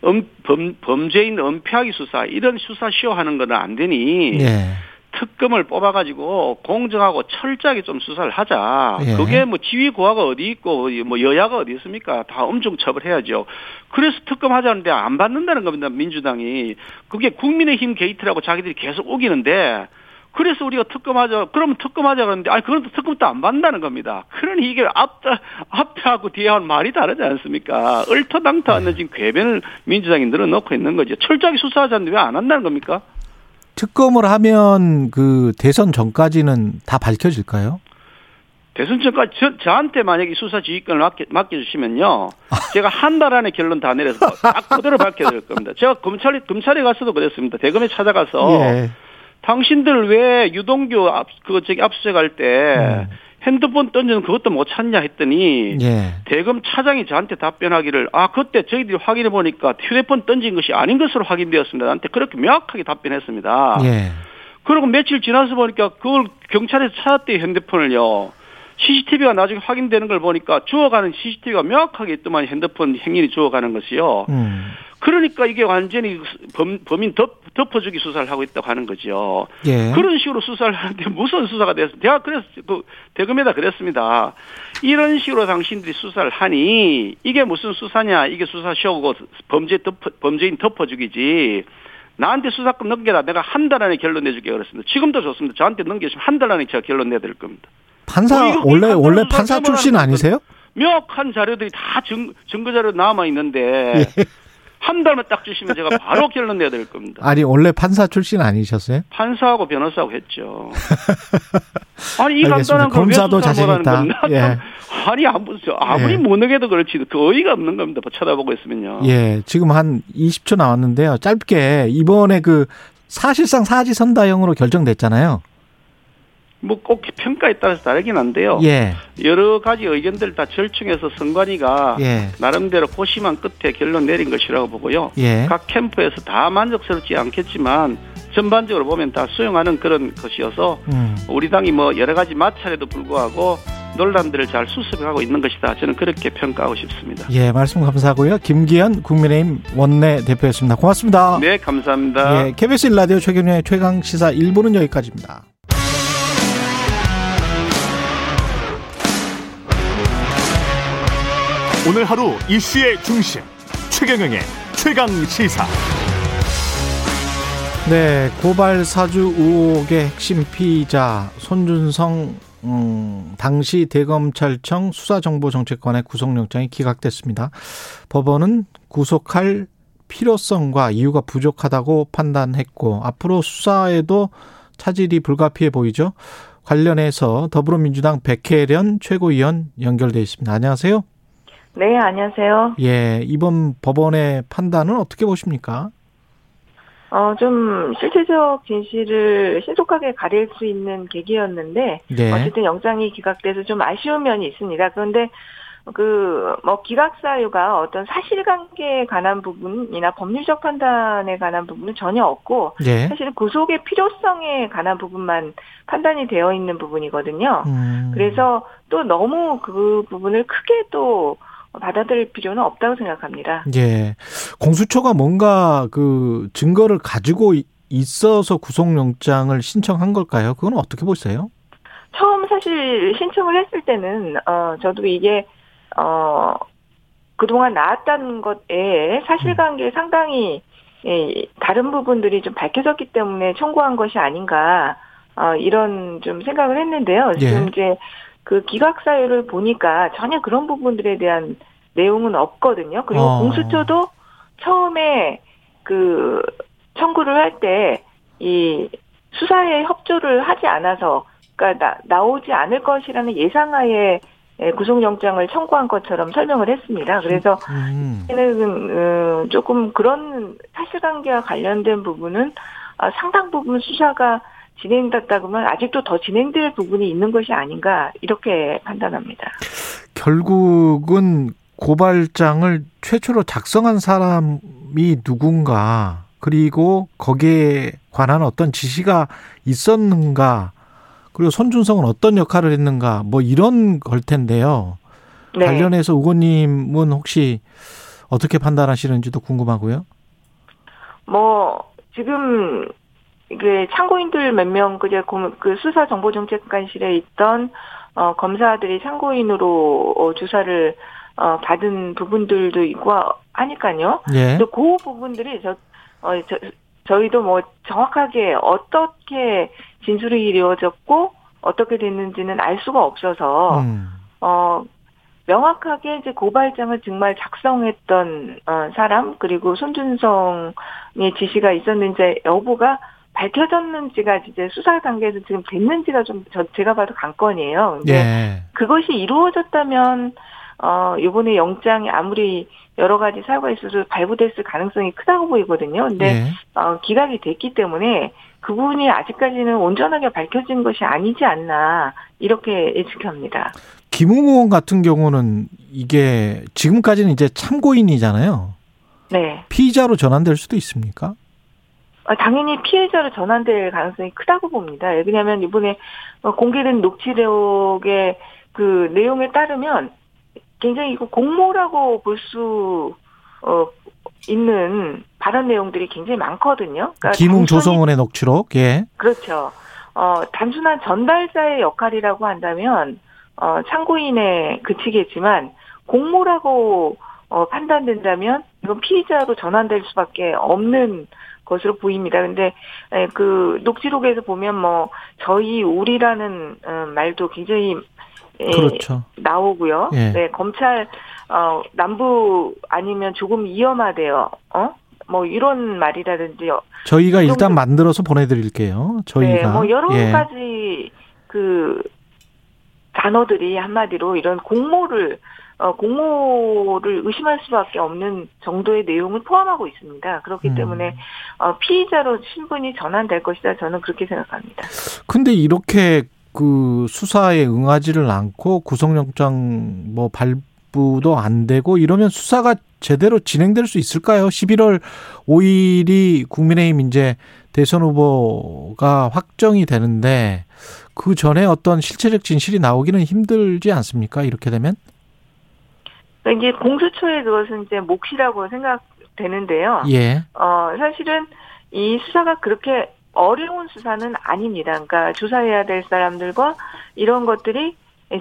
음, 범, 범죄인 은폐하기 수사 이런 수사 쇼하는 거는 안 되니 예. 특검을 뽑아가지고 공정하고 철저하게 좀 수사를 하자. 예. 그게 뭐 지휘 고하가 어디 있고 뭐 여야가 어디 있습니까? 다 엄청 처벌해야죠. 그래서 특검 하자는데 안 받는다는 겁니다. 민주당이 그게 국민의힘 게이트라고 자기들이 계속 우기는데 그래서 우리가 특검하자. 그러면 특검하자 그러는데 아니 그런 특검도 안 받는다는 겁니다. 그러니 이게 앞 앞하고 뒤하고는 말이 다르지 않습니까? 얼터당터 않는 지금 궤변을 민주당이 늘어놓고 있는 거죠. 철저하게 수사하자는데 왜 안 한다는 겁니까? 특검을 하면 그 대선 전까지는 다 밝혀질까요? 대선 전까지 저, 저한테 만약에 수사 지휘권을 맡겨, 맡겨주시면요. 제가 한 달 안에 결론 다 내려서 딱 그대로 밝혀드릴 겁니다. 제가 검찰에, 검찰에 가서도 그랬습니다. 대검에 찾아가서 예. 당신들 왜 유동규 앞, 그, 저기 압수수색 할 때 핸드폰 던지는 그것도 못 찾냐 했더니 예. 대검 차장이 저한테 답변하기를 아 그때 저희들이 확인해 보니까 휴대폰 던진 것이 아닌 것으로 확인되었습니다. 나한테 그렇게 명확하게 답변했습니다. 예. 그리고 며칠 지나서 보니까 그걸 경찰에서 찾았대요 핸드폰을요. CCTV가 나중에 확인되는 걸 보니까 주워가는 CCTV가 명확하게 있더만 핸드폰 행인이 주워가는 것이요. 음. 그러니까 이게 완전히 범, 범인 덮, 덮어주기 수사를 하고 있다고 하는 거죠. 예. 그런 식으로 수사를 하는데 무슨 수사가 됐습니다. 제가 그래서 그 대검에다 그랬습니다. 이런 식으로 당신들이 수사를 하니 이게 무슨 수사냐? 이게 수사쇼고 범죄 덮어, 범죄인 덮어주기지. 나한테 수사권 넘겨라. 내가 한 달 안에 결론 내줄게 그랬습니다. 지금도 좋습니다. 저한테 넘겨주시면 한 달 안에 제가 결론 내드릴 겁니다. 판사 뭐 원래 원래 판사 출신 건 아니세요? 명확한 자료들이 다 증, 증거 자료 남아 있는데 예. 한 달만 딱 주시면 제가 바로 결론 내야 될 겁니다. 아니 원래 판사 출신 아니셨어요? 판사하고 변호사하고 했죠. 아니 이. 간단한 검사도 수사를 자신 못하는 있다. 겁니까? 예. 아니 아무 아무리 예. 못하게도 그렇지 그 어이가 없는 겁니다. 뭐 쳐다보고 있으면요. 예, 지금 한 20초 나왔는데요. 짧게 이번에 그 사실상 사지선다형으로 결정됐잖아요. 뭐 꼭 평가에 따라서 다르긴 한데요. 예, 여러 가지 의견들 다 절충해서 선관위가 예, 나름대로 고심한 끝에 결론 내린 것이라고 보고요. 예. 각 캠프에서 다 만족스럽지 않겠지만 전반적으로 보면 다 수용하는 그런 것이어서 음. 우리 당이 뭐 여러 가지 마찰에도 불구하고 논란들을 잘 수습하고 있는 것이다. 저는 그렇게 평가하고 싶습니다. 예, 말씀 감사하고요. 김기현 국민의힘 원내 대표였습니다. 고맙습니다. 네, 감사합니다. 예, KBS 일라디오 최경영의 최강 시사 1부는 여기까지입니다. 오늘 하루 이슈의 중심 최경영의 최강 시사 네, 고발 사주 의혹의 핵심 피의자 손준성 음, 당시 대검찰청 수사정보정책관의 구속영장이 기각됐습니다. 법원은 구속할 필요성과 이유가 부족하다고 판단했고 앞으로 수사에도 차질이 불가피해 보이죠. 관련해서 더불어민주당 백혜련 최고위원 연결돼 있습니다. 안녕하세요. 네, 안녕하세요. 예, 이번 법원의 판단은 어떻게 보십니까? 어, 좀 실체적 진실을 신속하게 가릴 수 있는 계기였는데, 네. 어쨌든 영장이 기각돼서 좀 아쉬운 면이 있습니다. 그런데 그, 뭐, 기각 사유가 어떤 사실관계에 관한 부분이나 법률적 판단에 관한 부분은 전혀 없고, 예. 사실 구속의 필요성에 관한 부분만 판단이 되어 있는 부분이거든요. 음. 그래서 또 너무 그 부분을 크게 또 받아들일 필요는 없다고 생각합니다. 예. 공수처가 뭔가 그 증거를 가지고 이- 있어서 구속영장을 신청한 걸까요? 그건 어떻게 보세요? 처음 사실 신청을 했을 때는 어 저도 이게 어 그동안 나왔다는 것에 사실관계 상당히 예, 다른 부분들이 좀 밝혀졌기 때문에 청구한 것이 아닌가 어, 이런 좀 생각을 했는데요. 지금 예. 이제 그 기각 사유를 보니까 전혀 그런 부분들에 대한 내용은 없거든요. 그리고 어. 공수처도 처음에 그 청구를 할 때 이 수사에 협조를 하지 않아서 그러니까 나, 나오지 않을 것이라는 예상하에 예, 구속영장을 청구한 것처럼 설명을 했습니다. 그래서 음. 는 어, 조금 그런 사실관계와 관련된 부분은 아, 상당 부분 수사가 진행됐다고면 아직도 더 진행될 부분이 있는 것이 아닌가 이렇게 판단합니다. 결국은 고발장을 최초로 작성한 사람이 누군가 그리고 거기에 관한 어떤 지시가 있었는가 그리고 손준성은 어떤 역할을 했는가 뭐 이런 걸 텐데요. 네. 관련해서 의원님은 혹시 어떻게 판단하시는지도 궁금하고요. 뭐 지금 그 참고인들 몇 명 그제 고- 그 수사 정보정책관실에 있던 어, 검사들이 참고인으로 어, 조사를 어, 받은 부분들도 있고 하니까요. 예. 또그 부분들이 저, 어, 저 저희도 뭐 정확하게 어떻게 진술이 이루어졌고 어떻게 됐는지는 알 수가 없어서 음. 어, 명확하게 이제 고발장을 정말 작성했던 어, 사람 그리고 손준성의 지시가 있었는지 여부가 밝혀졌는지가 이제 수사 단계에서 지금 됐는지가 좀 저, 제가 봐도 관건이에요. 근데 예. 그것이 이루어졌다면 어 이번에 영장이 아무리 여러 가지 사유가 있어서 발부됐을 가능성이 크다고 보이거든요. 근데 예. 어, 기각이 됐기 때문에 그 부분이 아직까지는 온전하게 밝혀진 것이 아니지 않나 이렇게 예측합니다. 김웅 의원 같은 경우는 이게 지금까지는 이제 참고인이잖아요. 네. 피의자로 전환될 수도 있습니까? 어, 당연히 피해자로 전환될 가능성이 크다고 봅니다. 왜냐하면 이번에 어, 공개된 녹취록의 그 내용에 따르면 굉장히 이거 공모라고 볼수 어, 있는 발언 내용들이 굉장히 많거든요. 그러니까 김웅 조성원의 녹취록. 예. 그렇죠. 어, 단순한 전달자의 역할이라고 한다면, 어, 참고인에 그치겠지만, 공모라고, 어, 판단된다면, 이건 피의자로 전환될 수밖에 없는 것으로 보입니다. 근데, 에, 그, 녹취록에서 보면 뭐, 저희, 우리라는, 어, 말도 굉장히, 에, 그렇죠. 나오고요. 예. 네, 검찰, 어, 남부 아니면 조금 위험하대요. 어? 뭐, 이런 말이라든지, 저희가 이 일단 만들어서 보내드릴게요. 저희가. 네, 뭐 여러 예. 가지 그 단어들이 한마디로 이런 공모를 어, 공모를 의심할 수밖에 없는 정도의 내용을 포함하고 있습니다. 그렇기 음. 때문에 어, 피의자로 신분이 전환될 것이다. 저는 그렇게 생각합니다. 근데 이렇게 그 수사에 응하지를 않고 구속영장 뭐 발부도 안 되고 이러면 수사가 제대로 진행될 수 있을까요? 11월 5일이 국민의힘 이제 대선 후보가 확정이 되는데 그 전에 어떤 실체적 진실이 나오기는 힘들지 않습니까? 이렇게 되면? 그러니까 이제 공수처의 그것은 이제 몫이라고 생각되는데요. 예. 어, 사실은 이 수사가 그렇게 어려운 수사는 아닙니다. 그러니까 조사해야 될 사람들과 이런 것들이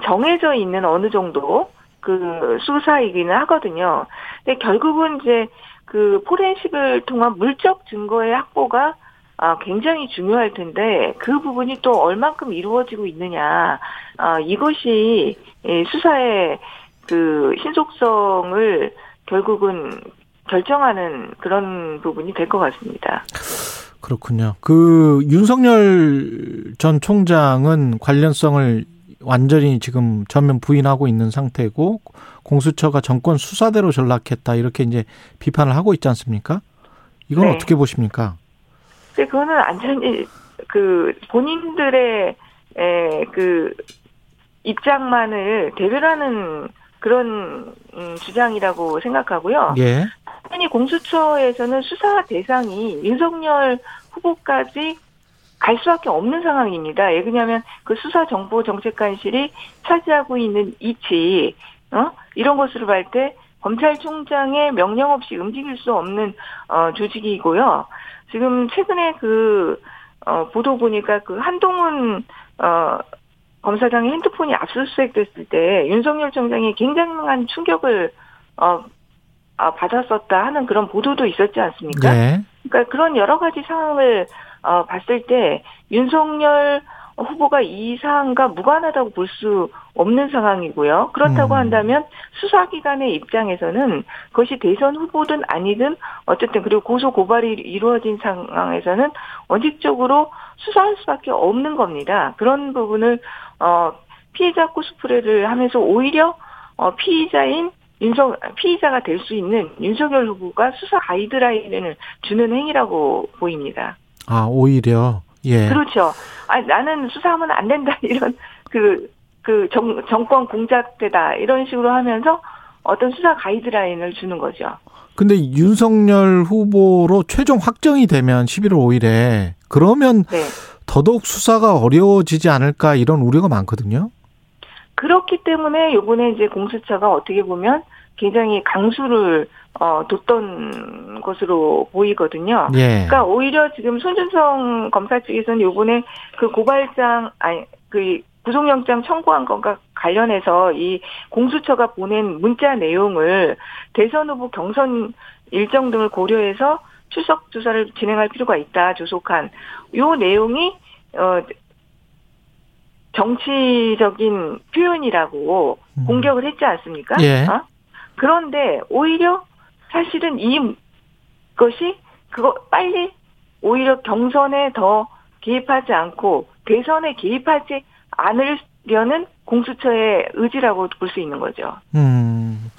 정해져 있는 어느 정도 그 수사이기는 하거든요. 근데 결국은 이제 그 포렌식을 통한 물적 증거의 확보가 아, 굉장히 중요할 텐데 그 부분이 또 얼만큼 이루어지고 있느냐 아, 이것이 예, 수사의 그 신속성을 결국은 결정하는 그런 부분이 될 것 같습니다. 그렇군요. 그 윤석열 전 총장은 관련성을 완전히 지금 전면 부인하고 있는 상태고 공수처가 정권 수사대로 전락했다 이렇게 이제 비판을 하고 있지 않습니까? 이건 네. 어떻게 보십니까? 근데 그거는 완전히 그 본인들의 에, 그 입장만을 대변하는 그런 음, 주장이라고 생각하고요. 예. 당연히 공수처에서는 수사 대상이 윤석열 후보까지 갈 수밖에 없는 상황입니다. 예, 왜냐하면 그 수사 정보 정책관실이 차지하고 있는 위치, 어? 이런 것으로 볼 때 검찰총장의 명령 없이 움직일 수 없는 어, 조직이고요. 지금 최근에 그 어, 보도 보니까 그 한동훈 어, 검사장의 핸드폰이 압수수색됐을 때 윤석열 총장이 굉장한 충격을 어, 아, 받았었다 하는 그런 보도도 있었지 않습니까? 예. 그러니까 그런 여러 가지 상황을 어, 봤을 때 윤석열 후보가 이 사안과 무관하다고 볼 수 없는 상황이고요. 그렇다고 음. 한다면 수사기관의 입장에서는 그것이 대선 후보든 아니든 어쨌든 그리고 고소 고발이 이루어진 상황에서는 원칙적으로 수사할 수밖에 없는 겁니다. 그런 부분을 어, 피해자 코스프레를 하면서 오히려 어, 피의자인 윤석 피의자가 될 수 있는 윤석열 후보가 수사 가이드라인을 주는 행위라고 보입니다. 아, 오히려. 예. 그렇죠. 아 나는 수사하면 안 된다 이런 그 그 정, 정권 공작되다 이런 식으로 하면서 어떤 수사 가이드라인을 주는 거죠. 근데 윤석열 후보로 최종 확정이 되면 11월 5일에 그러면 네. 더더욱 수사가 어려워지지 않을까 이런 우려가 많거든요. 그렇기 때문에 요번에 이제 공수처가 어떻게 보면 굉장히 강수를 어 뒀던 것으로 보이거든요. 예. 그러니까 오히려 지금 손준성 검사 측에서는 요번에 그 고발장 아니 그 구속영장 청구한 것과 관련해서 이 공수처가 보낸 문자 내용을 대선 후보 경선 일정 등을 고려해서 출석 조사를 진행할 필요가 있다 조속한 요 내용이 어 정치적인 표현이라고 음. 공격을 했지 않습니까? 예. 어? 그런데 오히려 사실은 이 것이 그거 빨리 오히려 경선에 더 개입하지 않고 대선에 개입하지 않으려는 공수처의 의지라고 볼 수 있는 거죠. 음.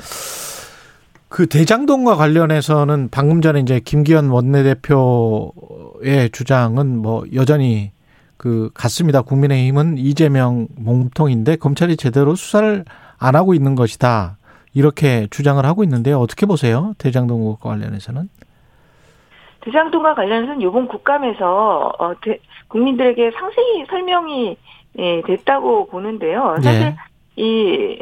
그 대장동과 관련해서는 방금 전에 이제 김기현 원내대표의 주장은 뭐 여전히 그 같습니다. 국민의힘은 이재명 몸통인데 검찰이 제대로 수사를 안 하고 있는 것이다. 이렇게 주장을 하고 있는데요. 어떻게 보세요? 대장동 관련해서는? 대장동과 관련해서는 이번 국감에서 어, 대, 국민들에게 상세히 설명이 예, 됐다고 보는데요. 사실 네. 이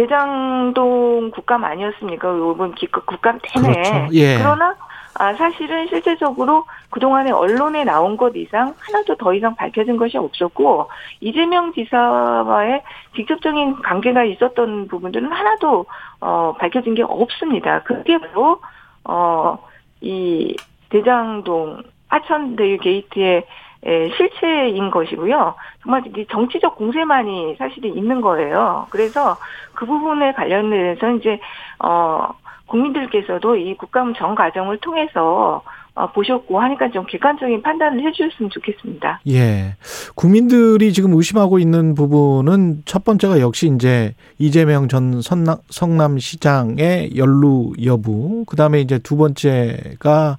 대장동 국감 아니었습니까? 이번 기- 국감 내내. 그렇죠. 예. 그러나 아, 사실은 실제적으로 그동안에 언론에 나온 것 이상 하나도 더 이상 밝혀진 것이 없었고 이재명 지사와의 직접적인 관계가 있었던 부분들은 하나도 어, 밝혀진 게 없습니다. 그게 바로 어, 이 대장동 하천대유 게이트의 에, 실체인 것이고요. 정말 이 정치적 공세만이 사실은 있는 거예요. 그래서 그 부분에 관련해서 이제 어 국민들께서도 이 국감 전 과정을 통해서 어, 보셨고 하니까 좀 객관적인 판단을 해주셨으면 좋겠습니다. 예. 국민들이 지금 의심하고 있는 부분은 첫 번째가 역시 이제 이재명 전 성남시장의 연루 여부. 그 다음에 이제 두 번째가 뭐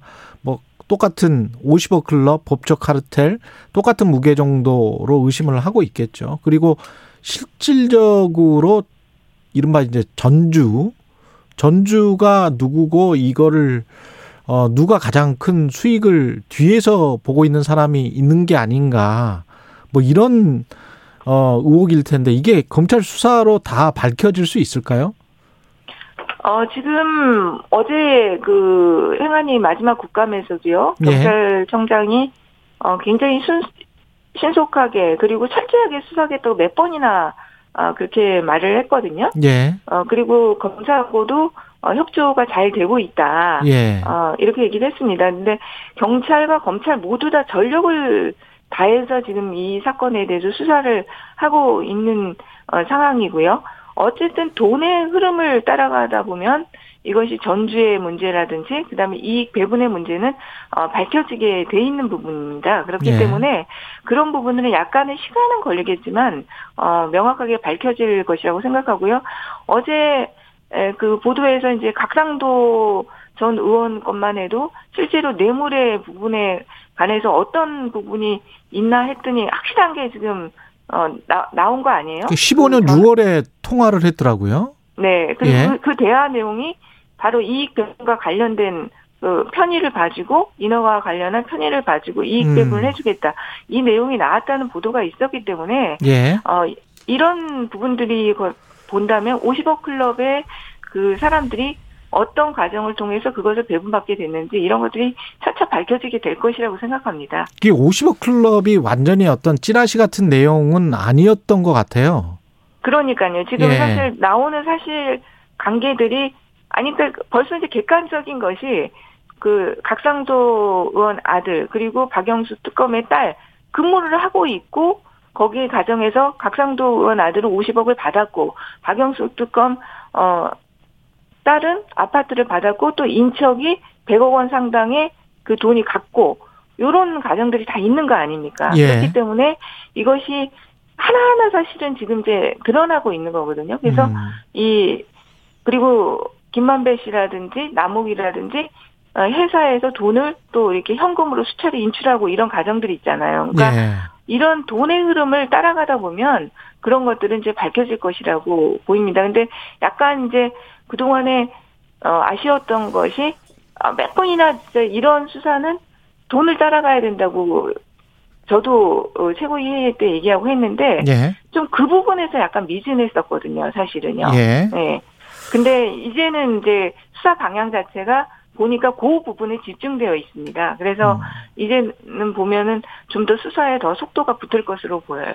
똑같은 50억 클럽 법적 카르텔 똑같은 무게 정도로 의심을 하고 있겠죠. 그리고 실질적으로 이른바 이제 전주 전주가 누구고 이거를 어 누가 가장 큰 수익을 뒤에서 보고 있는 사람이 있는 게 아닌가 뭐 이런 어 의혹일 텐데 이게 검찰 수사로 다 밝혀질 수 있을까요? 어, 지금 어제 그 행안위 마지막 국감에서도요. 예. 경찰청장이 어, 굉장히 순, 신속하게 그리고 철저하게 수사하겠다고 몇 번이나 아, 그렇게 말을 했거든요. 예. 어, 그리고 검사하고도 어, 협조가 잘 되고 있다. 예. 어, 이렇게 얘기를 했습니다. 근데 경찰과 검찰 모두 다 전력을 다해서 지금 이 사건에 대해서 수사를 하고 있는 어, 상황이고요. 어쨌든 돈의 흐름을 따라가다 보면 이것이 전주의 문제라든지 그다음에 이익 배분의 문제는 어, 밝혀지게 돼 있는 부분입니다. 그렇기 예. 때문에 그런 부분은 약간의 시간은 걸리겠지만 어, 명확하게 밝혀질 것이라고 생각하고요. 어제 에, 그 보도에서 이제 각상도 전 의원 것만 해도 실제로 뇌물의 부분에 관해서 어떤 부분이 있나 했더니 확실한 게 지금 어, 나, 나온 거 아니에요? 15년 그 6월에 통화를 했더라고요. 네, 그리고 예. 그, 그 대화 내용이 바로 이익 배분과 관련된 그 편의를 봐주고 인허와 관련한 편의를 봐주고 이익 음. 배분을 해주겠다 이 내용이 나왔다는 보도가 있었기 때문에 예. 어 이런 부분들이 거- 본다면 50억 클럽의 그 사람들이 어떤 과정을 통해서 그것을 배분받게 됐는지 이런 것들이 차차 밝혀지게 될 것이라고 생각합니다. 이게 50억 클럽이 완전히 어떤 찌라시 같은 내용은 아니었던 것 같아요. 그러니까요. 지금 예. 사실 나오는 사실 관계들이 아니 그러니까 벌써 이제 객관적인 것이 그 각상도 의원 아들 그리고 박영수 특검의 딸 근무를 하고 있고 거기 가정에서 각상도 의원 아들은 50억을 받았고 박영수 특검 어 딸은 아파트를 받았고 또 인척이 100억 원 상당의 그 돈이 갔고 요런 가정들이 다 있는 거 아닙니까? 예. 그렇기 때문에 이것이 하나하나 사실은 지금 이제 드러나고 있는 거거든요. 그래서 음. 이 그리고 김만배 씨라든지 남욱이라든지 어, 회사에서 돈을 또 이렇게 현금으로 수차례 인출하고 이런 가정들이 있잖아요. 그러니까 예. 이런 돈의 흐름을 따라가다 보면 그런 것들은 이제 밝혀질 것이라고 보입니다. 근데 약간 이제 그동안에 어, 아쉬웠던 것이 아, 몇 번이나 진짜 이런 수사는 돈을 따라가야 된다고 저도 어, 최고위회 때 얘기하고 했는데 예. 좀그 부분에서 약간 미진했었거든요, 사실은요. 예. 네. 근데 이제는 이제 수사 방향 자체가 보니까 그 부분에 집중되어 있습니다. 그래서 음. 이제는 보면은 좀 더 수사에 더 속도가 붙을 것으로 보여요.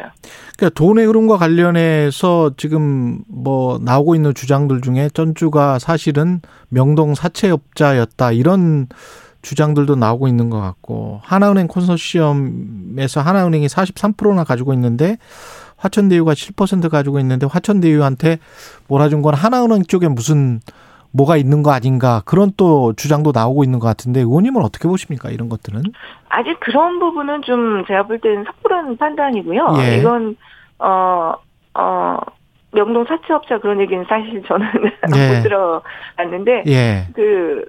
그러니까 돈의 흐름과 관련해서 지금 뭐 나오고 있는 주장들 중에 전주가 사실은 명동 사채업자였다 이런 주장들도 나오고 있는 것 같고 하나은행 콘소시엄에서 하나은행이 43%나 가지고 있는데 화천대유가 7% 가지고 있는데 화천대유한테 몰아준 건 하나은행 쪽에 무슨 뭐가 있는 거 아닌가 그런 또 주장도 나오고 있는 것 같은데 의원님은 어떻게 보십니까 이런 것들은? 아직 그런 부분은 좀 제가 볼 때는 섣부른 판단이고요. 예. 이건 어, 어, 명동 사채업자 그런 얘기는 사실 저는 예. 못 들어봤는데 예. 그,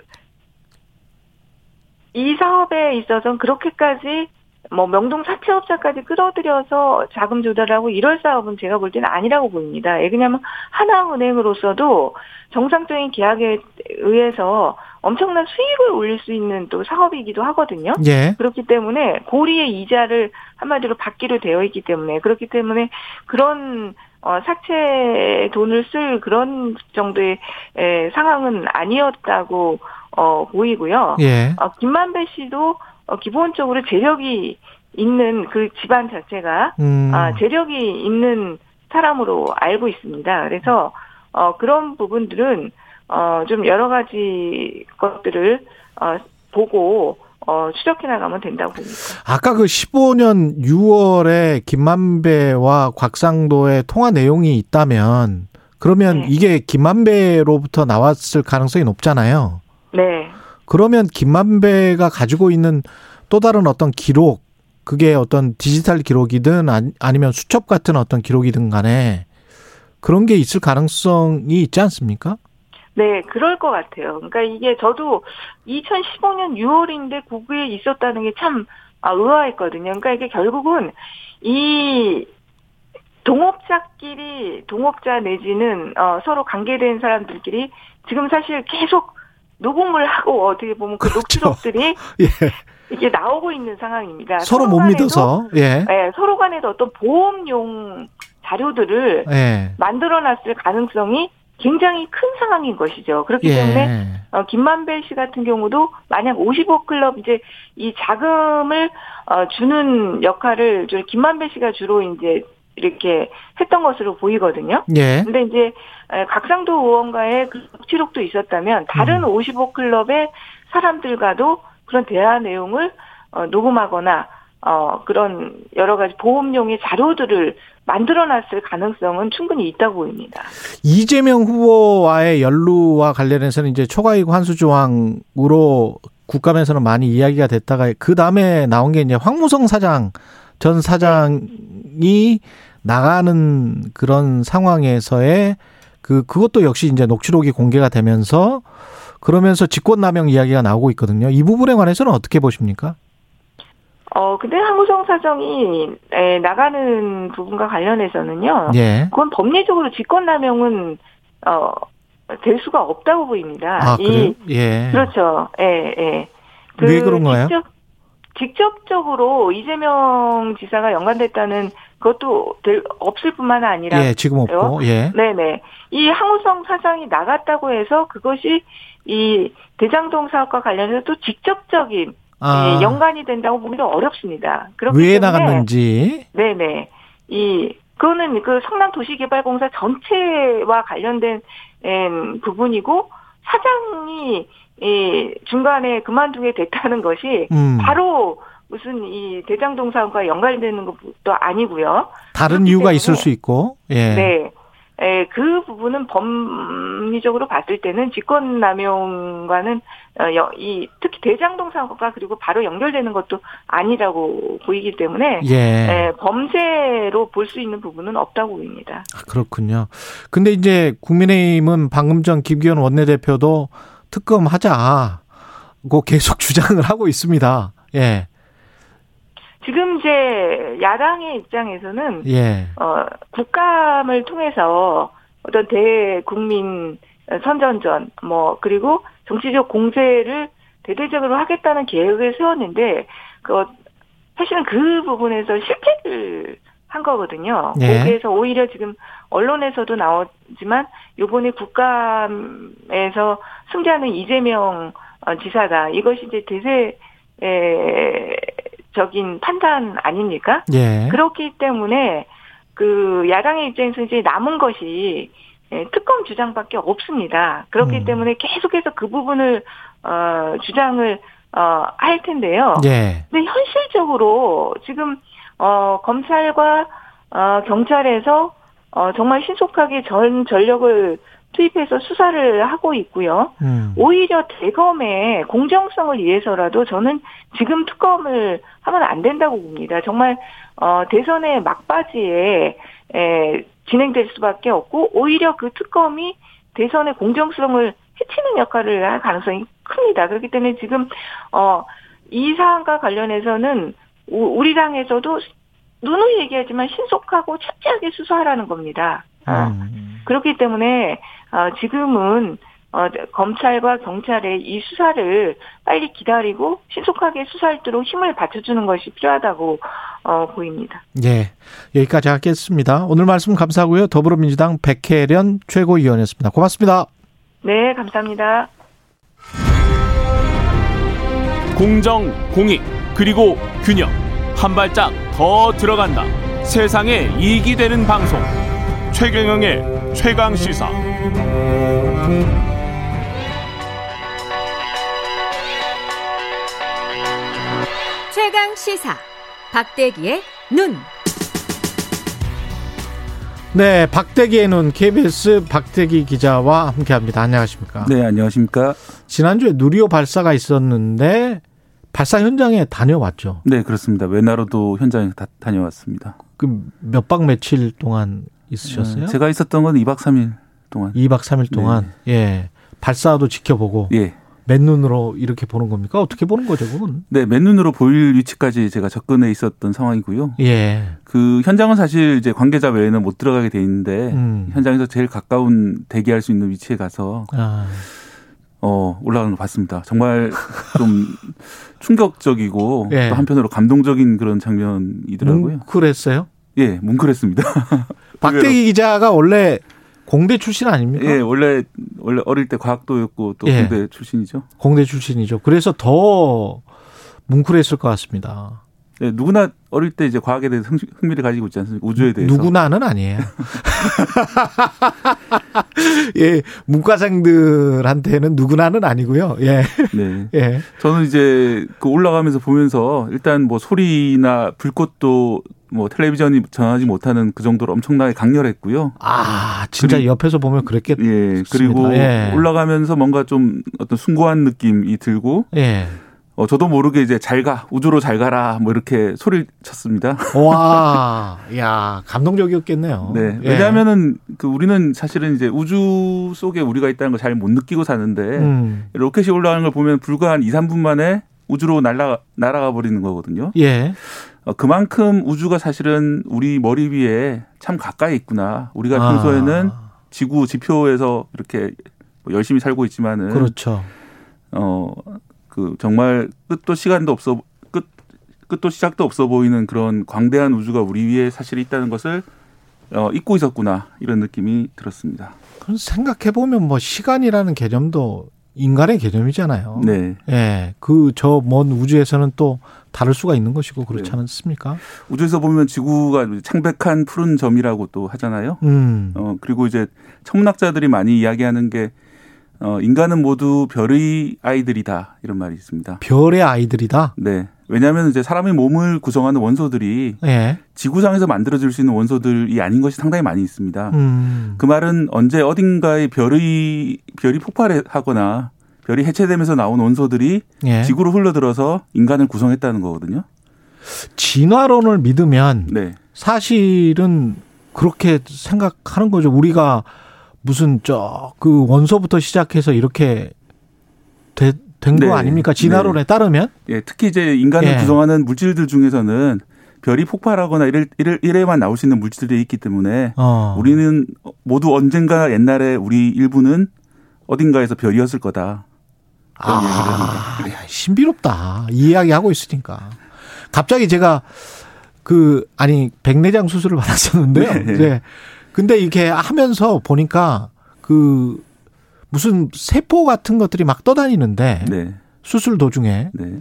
이 사업에 있어서는 그렇게까지 뭐 명동 사채업자까지 끌어들여서 자금 조달하고 이럴 사업은 제가 볼 때는 아니라고 보입니다. 예, 왜냐하면 하나은행으로서도 정상적인 계약에 의해서 엄청난 수익을 올릴 수 있는 또 사업이기도 하거든요. 예. 그렇기 때문에 고리의 이자를 한마디로 받기로 되어 있기 때문에 그렇기 때문에 그런 어, 사채 돈을 쓸 그런 정도의 에, 상황은 아니었다고 어, 보이고요. 예. 어, 김만배 씨도 어, 기본적으로 재력이 있는 그 집안 자체가 음. 아, 재력이 있는 사람으로 알고 있습니다. 그래서 어, 그런 부분들은 어, 좀 여러 가지 것들을 어, 보고 어, 추적해 나가면 된다고 봅니다. 아까 그 15년 6월에 김만배와 곽상도의 통화 내용이 있다면 그러면 네. 이게 김만배로부터 나왔을 가능성이 높잖아요. 네. 그러면 김만배가 가지고 있는 또 다른 어떤 기록, 그게 어떤 디지털 기록이든 아니- 아니면 수첩 같은 어떤 기록이든 간에 그런 게 있을 가능성이 있지 않습니까? 네, 그럴 것 같아요. 그러니까 이게 저도 2015년 6월인데 구구에 있었다는 게참 아, 의아했거든요. 그러니까 이게 결국은 이 동업자끼리 동업자 내지는 어, 서로 관계된 사람들끼리 지금 사실 계속 녹음을 하고 어떻게 보면 그 그렇죠. 녹취록들이 예. 이게 나오고 있는 상황입니다. 서로 못 간에도, 믿어서. 예. 네, 서로 간에도 어떤 보험용 자료들을 예. 만들어놨을 가능성이 굉장히 큰 상황인 것이죠. 그렇기 예. 때문에 어, 김만배 씨 같은 경우도 만약 55 클럽 이제 이 자금을 어, 주는 역할을 저 김만배 씨가 주로 이제 이렇게 했던 것으로 보이거든요. 예. 근데 이제 에, 각상도 의원과의 그 녹취록도 있었다면 다른 음. 55 클럽의 사람들과도 그런 대화 내용을 어, 녹음하거나 어, 그런 여러 가지 보험용의 자료들을 만들어놨을 가능성은 충분히 있다고 보입니다. 이재명 후보와의 연루와 관련해서는 이제 초과이익 환수 조항으로 국감에서는 많이 이야기가 됐다가 그 다음에 나온 게 이제 황무성 사장 전 사장이 나가는 그런 상황에서의 그 그것도 역시 이제 녹취록이 공개가 되면서 그러면서 직권남용 이야기가 나오고 있거든요. 이 부분에 관해서는 어떻게 보십니까? 어, 근데 항우성 사정이 에, 나가는 부분과 관련해서는요. 예. 그건 법리적으로 직권남용은 어, 될 수가 없다고 보입니다. 아, 이- 그래요? 예. 그렇죠. 예, 예. 왜 그런가요? 직접, 직접적으로 이재명 지사가 연관됐다는 그것도 될, 없을 뿐만 아니라 예, 지금 없고, 예. 네네. 이 항우성 사장이 나갔다고 해서 그것이 이 대장동 사업과 관련해서 또 직접적인 아, 예, 연관이 된다고 보기도 어렵습니다. 그렇기 왜 때문에 나갔는지. 네네. 이 그거는 그 성남 도시개발공사 전체와 관련된 em, 부분이고 사장이 이 중간에 그만두게 됐다는 것이 음, 바로 무슨 이 대장동 사업과 연관되는 것도 아니고요. 다른 이유가 있을 수 있고, 예. 네. 에, 그 부분은 법리적으로 봤을 때는 직권남용과는 어, 여- 이 특히 대장동 사업과 그리고 바로 연결되는 것도 아니라고 보이기 때문에 예. 에, 범죄로 볼 수 있는 부분은 없다고 보입니다. 아, 그렇군요. 근데 이제 국민의힘은 방금 전 김기현 원내대표도 특검하자고 계속 주장을 하고 있습니다. 예. 지금 이제 야당의 입장에서는 예. 어, 국감을 통해서 어떤 대국민 선전전, 뭐, 그리고 정치적 공세를 대대적으로 하겠다는 계획을 세웠는데, 그, 사실은 그 부분에서 실패를 한 거거든요. 예. 거기에서 오히려 지금 언론에서도 나오지만, 요번에 국감에서 승자는 이재명 어, 지사다. 이것이 이제 대세 적인 판단 아닙니까? 예. 그렇기 때문에 그 야당의 입장에서 이제 남은 것이 예, 특검 주장밖에 없습니다. 그렇기 음. 때문에 계속해서 그 부분을 어 주장을 어할 텐데요. 예. 근데 현실적으로 지금 어 검찰과 어 경찰에서 어 정말 신속하게 전 전력을 투입해서 수사를 하고 있고요. 음. 오히려 대검의 공정성을 위해서라도 저는 지금 특검을 하면 안 된다고 봅니다. 정말 어 대선의 막바지에 에, 진행될 수밖에 없고 오히려 그 특검이 대선의 공정성을 해치는 역할을 할 가능성이 큽니다. 그렇기 때문에 지금 어 이 사안과 관련해서는 우- 우리 당에서도 누누이 얘기하지만 신속하고 철저하게 수사하라는 겁니다. 어. 음. 그렇기 때문에 어, 지금은 어, 검찰과 경찰의 이 수사를 빨리 기다리고 신속하게 수사할 도록 힘을 받쳐주는 것이 필요하다고 어, 보입니다. 예. 여기까지 하겠습니다. 오늘 말씀 감사하고요. 더불어민주당 백혜련 최고위원이었습니다. 고맙습니다. 네, 감사합니다. 공정, 공익, 그리고 균형. 한 발짝 더 들어간다. 세상에 이익이 되는 방송. 최경영의 최강 시사. 최강 시사 박대기의 눈. 네, 박대기의 눈 KBS 박대기 기자와 함께합니다. 안녕하십니까? 네, 안녕하십니까? 지난주에 누리호 발사가 있었는데 발사 현장에 다녀왔죠. 네, 그렇습니다. 외나로도 현장에 다, 다녀왔습니다. 그 몇 박 며칠 동안 있으셨어요? 어, 제가 있었던 건 2박 3일 동안. 2박 3일 동안 예. 발사도 지켜보고 예. 맨눈으로 이렇게 보는 겁니까? 어떻게 보는 거죠, 그건? 네, 맨눈으로 보일 위치까지 제가 접근해 있었던 상황이고요. 예. 그 현장은 사실 이제 관계자 외에는 못 들어가게 돼 있는데 음. 현장에서 제일 가까운 대기할 수 있는 위치에 가서 아, 어, 올라가는 거 봤습니다. 정말 좀 충격적이고 예. 또 한편으로 감동적인 그런 장면이더라고요. 뭉클했어요? 예, 뭉클했습니다. 박대기 기자가 원래 공대 출신 아닙니까? 예, 원래 원래 어릴 때 과학도였고 또 예. 공대 출신이죠. 공대 출신이죠. 그래서 더 뭉클했을 것 같습니다. 네, 누구나 어릴 때 이제 과학에 대해서 흥- 흥미를 가지고 있지 않습니까? 우주에 대해서. 누구나는 아니에요. 예, 문과생들한테는 누구나는 아니고요. 예, 네. 예. 저는 이제 그 올라가면서 보면서 일단 뭐 소리나 불꽃도 뭐 텔레비전이 전하지 못하는 그 정도로 엄청나게 강렬했고요. 아, 진짜 그리고- 옆에서 보면 그랬겠. 예. 그리고 예. 올라가면서 뭔가 좀 어떤 숭고한 느낌이 들고 예. 어, 저도 모르게 이제 잘 가, 우주로 잘 가라, 뭐 이렇게 소리를 쳤습니다. 와, 야, 감동적이었겠네요. 네. 예. 왜냐하면은 그 우리는 사실은 이제 우주 속에 우리가 있다는 걸 잘 못 느끼고 사는데 음, 로켓이 올라가는 걸 보면 불과 한 2, 3분 만에 우주로 날아가, 날아가 버리는 거거든요. 예. 어, 그만큼 우주가 사실은 우리 머리 위에 참 가까이 있구나. 우리가 아, 평소에는 지구 지표에서 이렇게 뭐 열심히 살고 있지만은 그렇죠. 어, 그 정말 끝도 시간도 없어 끝 끝도 시작도 없어 보이는 그런 광대한 우주가 우리 위에 사실 있다는 것을 어, 잊고 있었구나 이런 느낌이 들었습니다. 그럼 생각해 보면 뭐 시간이라는 개념도 인간의 개념이잖아요. 네. 예. 그 저 먼 우주에서는 또 다를 수가 있는 것이고 그렇지 네. 않습니까? 우주에서 보면 지구가 창백한 푸른 점이라고 또 하잖아요. 음. 어, 그리고 이제 천문학자들이 많이 이야기하는 게 어, 인간은 모두 별의 아이들이다 이런 말이 있습니다. 별의 아이들이다. 네. 왜냐하면 이제 사람의 몸을 구성하는 원소들이 예. 지구상에서 만들어질 수 있는 원소들이 아닌 것이 상당히 많이 있습니다. 음. 그 말은 언제 어딘가에 별의 별이 폭발하거나 별이 해체되면서 나온 원소들이 예. 지구로 흘러들어서 인간을 구성했다는 거거든요. 진화론을 믿으면 네. 사실은 그렇게 생각하는 거죠. 우리가 무슨 저 그 원소부터 시작해서 이렇게 된거 네. 아닙니까? 진화론에 따르면 예, 특히 이제 인간을 예. 구성하는 물질들 중에서는 별이 폭발하거나 이럴, 이럴, 이래만 나올 수 있는 물질들이 있기 때문에 어. 우리는 모두 언젠가 옛날에 우리 일부는 어딘가에서 별이었을 거다. 아, 야, 신비롭다. 이 이야기 하고 있으니까. 갑자기 제가 그 아니 백내장 수술을 받았었는데요. 네. 네. 근데 이렇게 하면서 보니까 그 무슨 세포 같은 것들이 막 떠다니는데 네. 수술 도중에 네.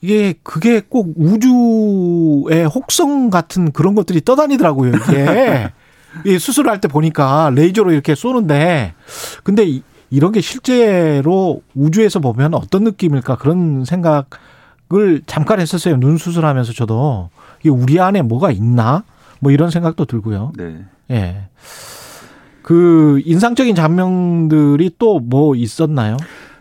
이게 그게 꼭 우주의 혹성 같은 그런 것들이 떠다니더라고요. 이게 이 수술할 때 보니까 레이저로 이렇게 쏘는데 근데 이- 이런 게 실제로 우주에서 보면 어떤 느낌일까 그런 생각을 잠깐 했었어요. 눈 수술하면서 저도 이게 우리 안에 뭐가 있나 뭐 이런 생각도 들고요. 네. 예. 그 인상적인 장면들이 또 뭐 있었나요?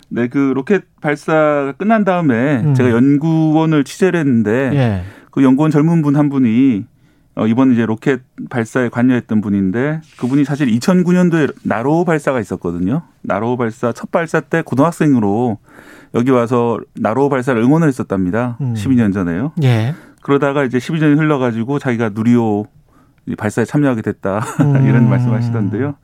네, 그 로켓 발사가 끝난 다음에 음. 제가 연구원을 취재를 했는데 예. 그 연구원 젊은 분 한 분이 어, 이번 이제 로켓 발사에 관여했던 분인데 그분이 사실 2009년도에 나로 발사가 있었거든요. 나로 발사 첫 발사 때 고등학생으로 여기 와서 나로 발사를 응원을 했었답니다. 음. 12년 전에요. 예. 그러다가 이제 12년이 흘러가지고 자기가 누리호 발사에 참여하게 됐다 음. 이런 말씀하시던데요.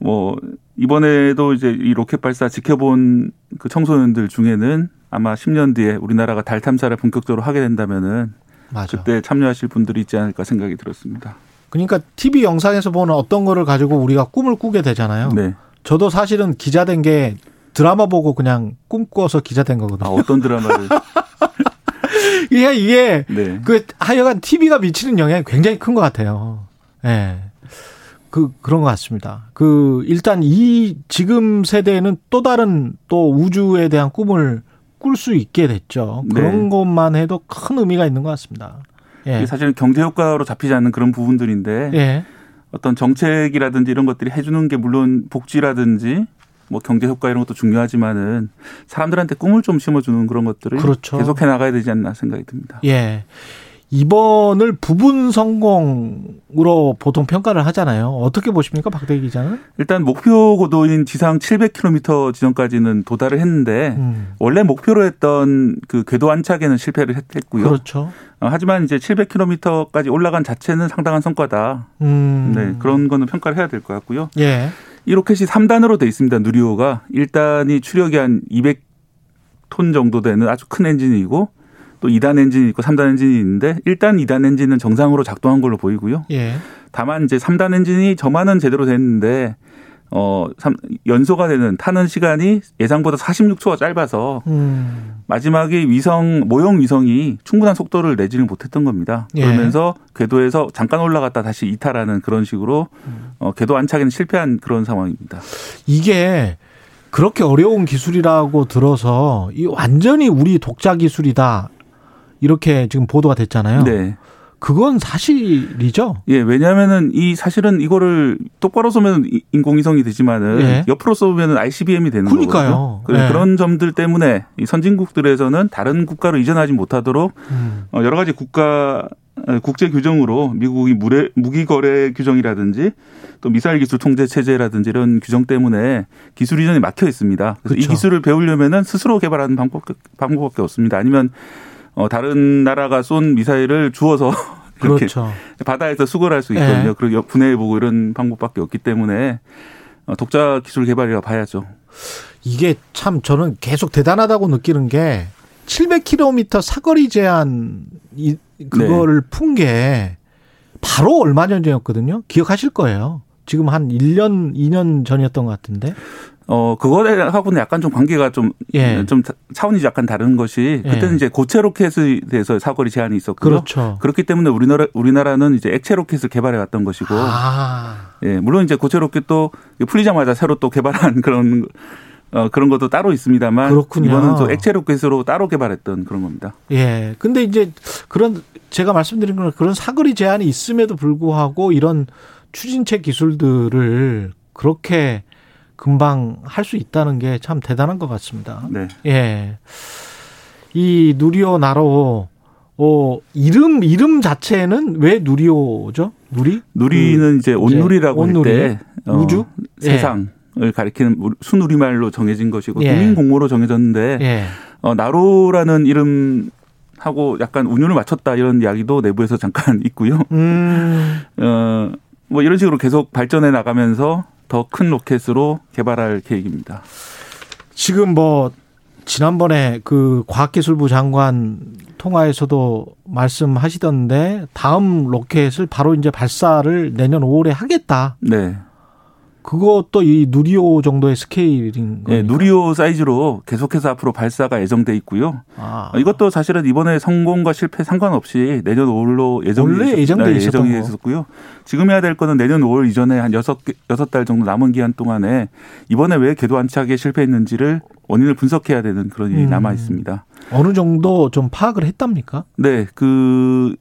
뭐 이번에도 이제 이 로켓 발사 지켜본 그 청소년들 중에는 아마 10년 뒤에 우리나라가 달 탐사를 본격적으로 하게 된다면은 맞아. 그때 참여하실 분들이 있지 않을까 생각이 들었습니다. 그러니까 TV 영상에서 보는 어떤 거를 가지고 우리가 꿈을 꾸게 되잖아요. 네. 저도 사실은 기자 된 게 드라마 보고 그냥 꿈꿔서 기자 된아 거거든요. 어떤 드라마를 이게 이게 네. 그 하여간 TV가 미치는 영향이 굉장히 큰 것 같아요. 예. 그 그런 것 같습니다. 그 일단 이 지금 세대는 또 다른 또 우주에 대한 꿈을 꿀 수 있게 됐죠. 그런 네. 것만 해도 큰 의미가 있는 것 같습니다. 예. 사실은 경제 효과로 잡히지 않는 그런 부분들인데 예. 어떤 정책이라든지 이런 것들이 해주는 게 물론 복지라든지 뭐 경제 효과 이런 것도 중요하지만은 사람들한테 꿈을 좀 심어주는 그런 것들을 그렇죠. 계속해 나가야 되지 않나 생각이 듭니다. 예. 이번을 부분 성공으로 보통 평가를 하잖아요. 어떻게 보십니까, 박대기 기자는? 일단 목표 고도인 지상 700km 지점까지는 도달을 했는데 음. 원래 목표로 했던 그 궤도 안착에는 실패를 했- 했고요. 그렇죠. 어, 하지만 이제 700km까지 올라간 자체는 상당한 성과다. 음. 네, 그런 거는 평가를 해야 될 것 같고요. 예. 이 로켓이 3단으로 돼 있습니다. 누리호가 1단이 추력이 한 200톤 정도 되는 아주 큰 엔진이고 또 2단 엔진이 있고 3단 엔진이 있는데 1단, 2단 엔진은 정상으로 작동한 걸로 보이고요. 예. 다만 이제 3단 엔진이 점화는 제대로 됐는데 어 삼- 연소가 되는 타는 시간이 예상보다 46초가 짧아서 음. 마지막에 위성 모형 위성이 충분한 속도를 내지는 못했던 겁니다. 예. 그러면서 궤도에서 잠깐 올라갔다 다시 이탈하는 그런 식으로 음. 어, 궤도 안착에는 실패한 그런 상황입니다. 이게 그렇게 어려운 기술이라고 들어서 이 완전히 우리 독자 기술이다. 이렇게 지금 보도가 됐잖아요. 네. 그건 사실이죠. 예, 왜냐하면은 이 사실은 이거를 똑바로 쏘면 이- 인공위성이 되지만은 예. 옆으로 쏘면은 ICBM이 되는 그러니까요. 거거든요. 예. 그런 점들 때문에 이 선진국들에서는 다른 국가로 이전하지 못하도록 음. 어, 여러 가지 국가 어, 국제 규정으로 미국이 무례, 무기 거래 규정이라든지 또 미사일 기술 통제 체제라든지 이런 규정 때문에 기술 이전이 막혀 있습니다. 그래서 이 그렇죠. 기술을 배우려면은 스스로 개발하는 방법 방법밖에 없습니다. 아니면 어, 다른 나라가 쏜 미사일을 주워서 이렇게 그렇죠. 바다에서 수거할 수 있거든요. 예. 그리고 분해해보고 이런 방법밖에 없기 때문에 어, 독자 기술 개발이라 봐야죠. 이게 참 저는 계속 대단하다고 느끼는 게 700km 사거리 제한 이 그거를 푼게 바로 얼마 전이었거든요. 기억하실 거예요. 지금 한 1년, 2년 전이었던 것 같은데. 어, 그거하고는 약간 좀 관계가 좀, 예. 좀 차원이 약간 다른 것이, 그때는 예. 이제 고체 로켓에 대해서 사거리 제한이 있었고요. 그렇죠. 그렇기 때문에 우리나라, 우리나라는 이제 액체 로켓을 개발해 왔던 것이고, 아, 예, 물론 이제 고체 로켓도 풀리자마자 새로 또 개발한 그런, 어, 그런 것도 따로 있습니다만, 그렇군요. 이번은 또 액체 로켓으로 따로 개발했던 그런 겁니다. 예. 근데 이제 그런 제가 말씀드린 건 그런 사거리 제한이 있음에도 불구하고 이런 추진체 기술들을 그렇게 금방 할 수 있다는 게 참 대단한 것 같습니다. 네. 예. 이 누리호 나로 어 이름 이름 자체는 왜 누리호죠? 누리? 누리는 이제 온누리라고 할 온누리? 때, 어, 우주? 예. 세상을 가리키는 우리 순우리말로 정해진 것이고, 예. 국민 공모로 정해졌는데, 예. 어, 나로라는 이름 하고 약간 운율을 맞췄다 이런 이야기도 내부에서 잠깐 있고요. 음. 어, 뭐 이런 식으로 계속 발전해 나가면서 더 큰 로켓으로 개발할 계획입니다. 지금 뭐 지난번에 그 과학기술부 장관 통화에서도 말씀하시던데 다음 로켓을 바로 이제 발사를 내년 5월에 하겠다. 네. 그것도 이 누리호 정도의 스케일인 거예요. 네, 누리호 사이즈로 계속해서 앞으로 발사가 예정돼 있고요. 아, 어, 이것도 사실은 이번에 성공과 실패 상관없이 내년 5월로 예정이 원래 있었- 예정돼 네, 예정이 거. 있었고요. 지금 해야 될 거는 내년 5월 이전에 한 여섯 개- 여섯 달 정도 남은 기간 동안에 이번에 왜 궤도 안착에 실패했는지를 원인을 분석해야 되는 그런 일이 음. 남아 있습니다. 어느 정도 좀 파악을 했답니까? 네, 그,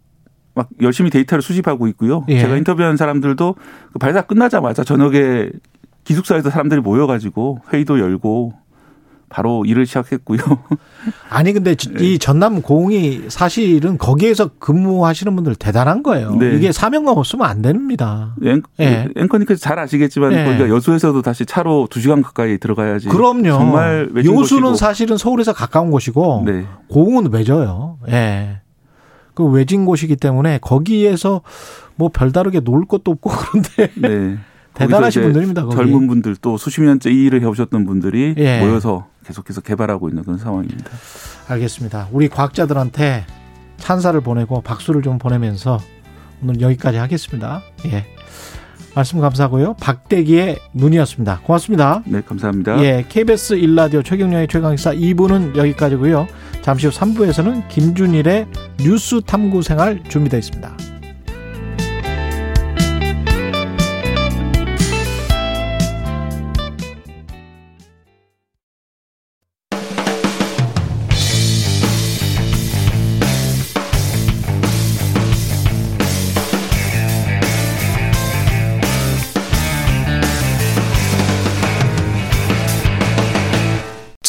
막 열심히 데이터를 수집하고 있고요. 예. 제가 인터뷰한 사람들도 그 발사 끝나자마자 저녁에 기숙사에서 사람들이 모여가지고 회의도 열고 바로 일을 시작했고요. 아니 근데 지- 네. 이 전남 공이 사실은 거기에서 근무하시는 분들 대단한 거예요. 네. 이게 사명감 없으면 안 됩니다. 앵, 예. 앵커님께서 잘 아시겠지만 예. 거기가 여수에서도 다시 차로 두 시간 가까이 들어가야지. 그럼요. 정말 요수는 곳이고. 사실은 서울에서 가까운 곳이고 네. 고흥은 외져요. 예. 그 외진 곳이기 때문에 거기에서 뭐 별다르게 놀 것도 없고 그런데 네. 대단하신 분들입니다. 거기. 젊은 분들 또 수십 년째 이 일을 해오셨던 분들이 예. 모여서 계속해서 개발하고 있는 그런 상황입니다. 알겠습니다. 우리 과학자들한테 찬사를 보내고 박수를 좀 보내면서 오늘 여기까지 하겠습니다. 예. 말씀 감사하고요. 박대기의 눈이었습니다. 고맙습니다. 네, 감사합니다. 예, KBS 일라디오 최경영의 최강시사 2부는 여기까지고요. 잠시 후 3부에서는 김준일의 뉴스 탐구 생활 준비되어 있습니다.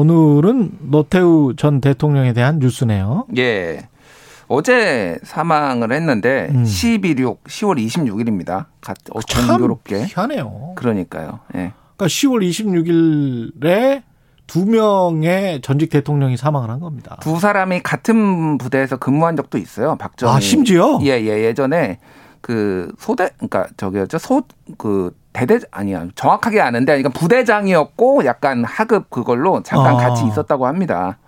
오늘은 노태우 전 대통령에 대한 뉴스네요. 예. 어제 사망을 했는데 음. 12.6, 10월 26일입니다. 어, 참 공교롭게. 희한해요. 그러니까요. 예. 그러니까 10월 26일에 두 명의 전직 대통령이 사망을 한 겁니다. 두 사람이 같은 부대에서 근무한 적도 있어요. 박정희. 아, 심지어? 예, 예. 예전에 그 소대 그러니까 저기였죠. 소 그 대대 아니야. 정확하게 아는데 그러니까 부대장이었고 약간 하급 그걸로 잠깐 아. 같이 있었다고 합니다.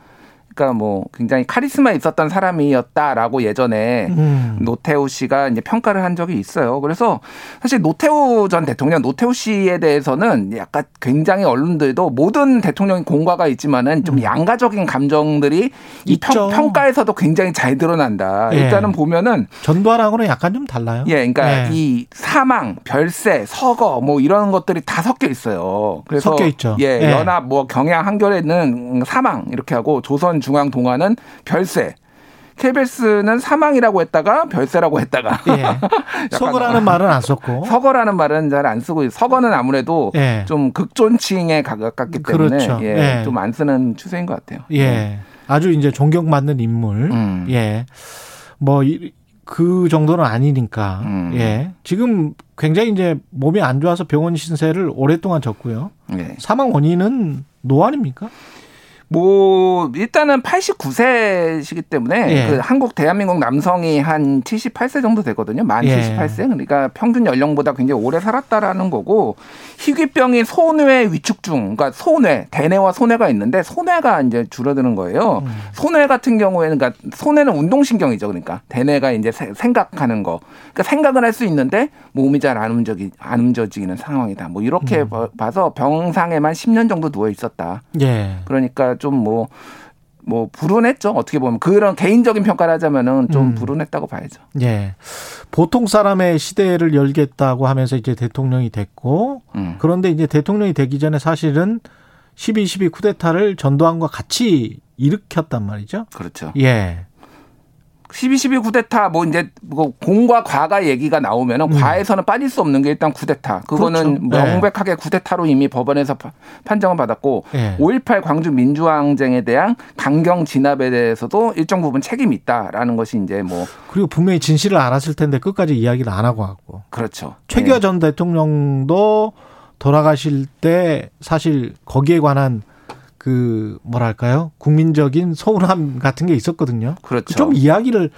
그러니까 뭐 굉장히 카리스마 있었던 사람이었다라고 예전에 음. 노태우 씨가 이제 평가를 한 적이 있어요. 그래서 사실 노태우 전 대통령, 노태우 씨에 대해서는 약간 굉장히 언론들도 모든 대통령이 공과가 있지만은 좀 양가적인 감정들이 이 음. 평, 평가에서도 굉장히 잘 드러난다. 예. 일단은 보면은 전두환하고는 약간 좀 달라요. 예, 그러니까 예. 이 사망, 별세, 서거 뭐 이런 것들이 다 섞여 있어요. 그래서 섞여 있죠. 예, 예. 연합 뭐 경향 한겨레는 사망 이렇게 하고 조선 중앙 동아는 별세. KBS는 사망이라고 했다가 별세라고 했다가 예. 서거라는 말은 안 썼고. 서거라는 말은 잘 안 쓰고 서거는 아무래도 예. 좀 극존칭에 가깝기 때문에 그렇죠. 예, 예. 좀안 쓰는 추세인 것 같아요. 예. 아주 이제 존경받는 인물. 음. 예. 뭐, 이- 그 정도는 아니니까. 음. 예. 지금 굉장히 이제 몸이 안 좋아서 병원 신세를 오랫동안 졌고요. 네. 사망 원인은 노안입니까? 뭐 일단은 89세시기 때문에 예. 그 한국 대한민국 남성이 한 78세 정도 되거든요. 만 예. 78세. 그러니까 평균 연령보다 굉장히 오래 살았다라는 거고 희귀병이 소뇌 위축증, 그러니까 소뇌, 대뇌와 소뇌가 있는데 소뇌가 이제 줄어드는 거예요. 음. 소뇌 같은 경우에는 그러니까 소뇌는 운동신경이죠. 그러니까 대뇌가 이제 세- 생각하는 거. 그러니까 생각은 할수 있는데 몸이 잘 안 움직이 안 움직이는 상황이다. 뭐 이렇게 음. 봐- 봐서 병상에만 10년 정도 누워 있었다. 예. 그러니까 좀 뭐, 뭐, 불운했죠. 어떻게 보면. 그런 개인적인 평가를 하자면은 좀 음. 불운했다고 봐야죠. 예. 보통 사람의 시대를 열겠다고 하면서 이제 대통령이 됐고, 음. 그런데 이제 대통령이 되기 전에 사실은 12.12 쿠데타를 전두환과 같이 일으켰단 말이죠. 그렇죠. 예. 12.12 쿠데타 뭐 이제 뭐 공과 과가 얘기가 나오면은 과에서는 빠질 수 없는 게 일단 쿠데타. 그거는 음. 그렇죠. 네. 명백하게 쿠데타로 이미 법원에서 파- 판정을 받았고 예. 5.18 광주 민주항쟁에 대한 강경 진압에 대해서도 일정 부분 책임이 있다라는 것이 이제 뭐 그리고 분명히 진실을 알았을 텐데 끝까지 이야기를 안 하고 왔고. 그렇죠. 최규하 예. 전 대통령도 돌아가실 때 사실 거기에 관한 그 뭐랄까요 국민적인 서운함 같은 게 있었거든요. 그렇죠. 좀 이야기를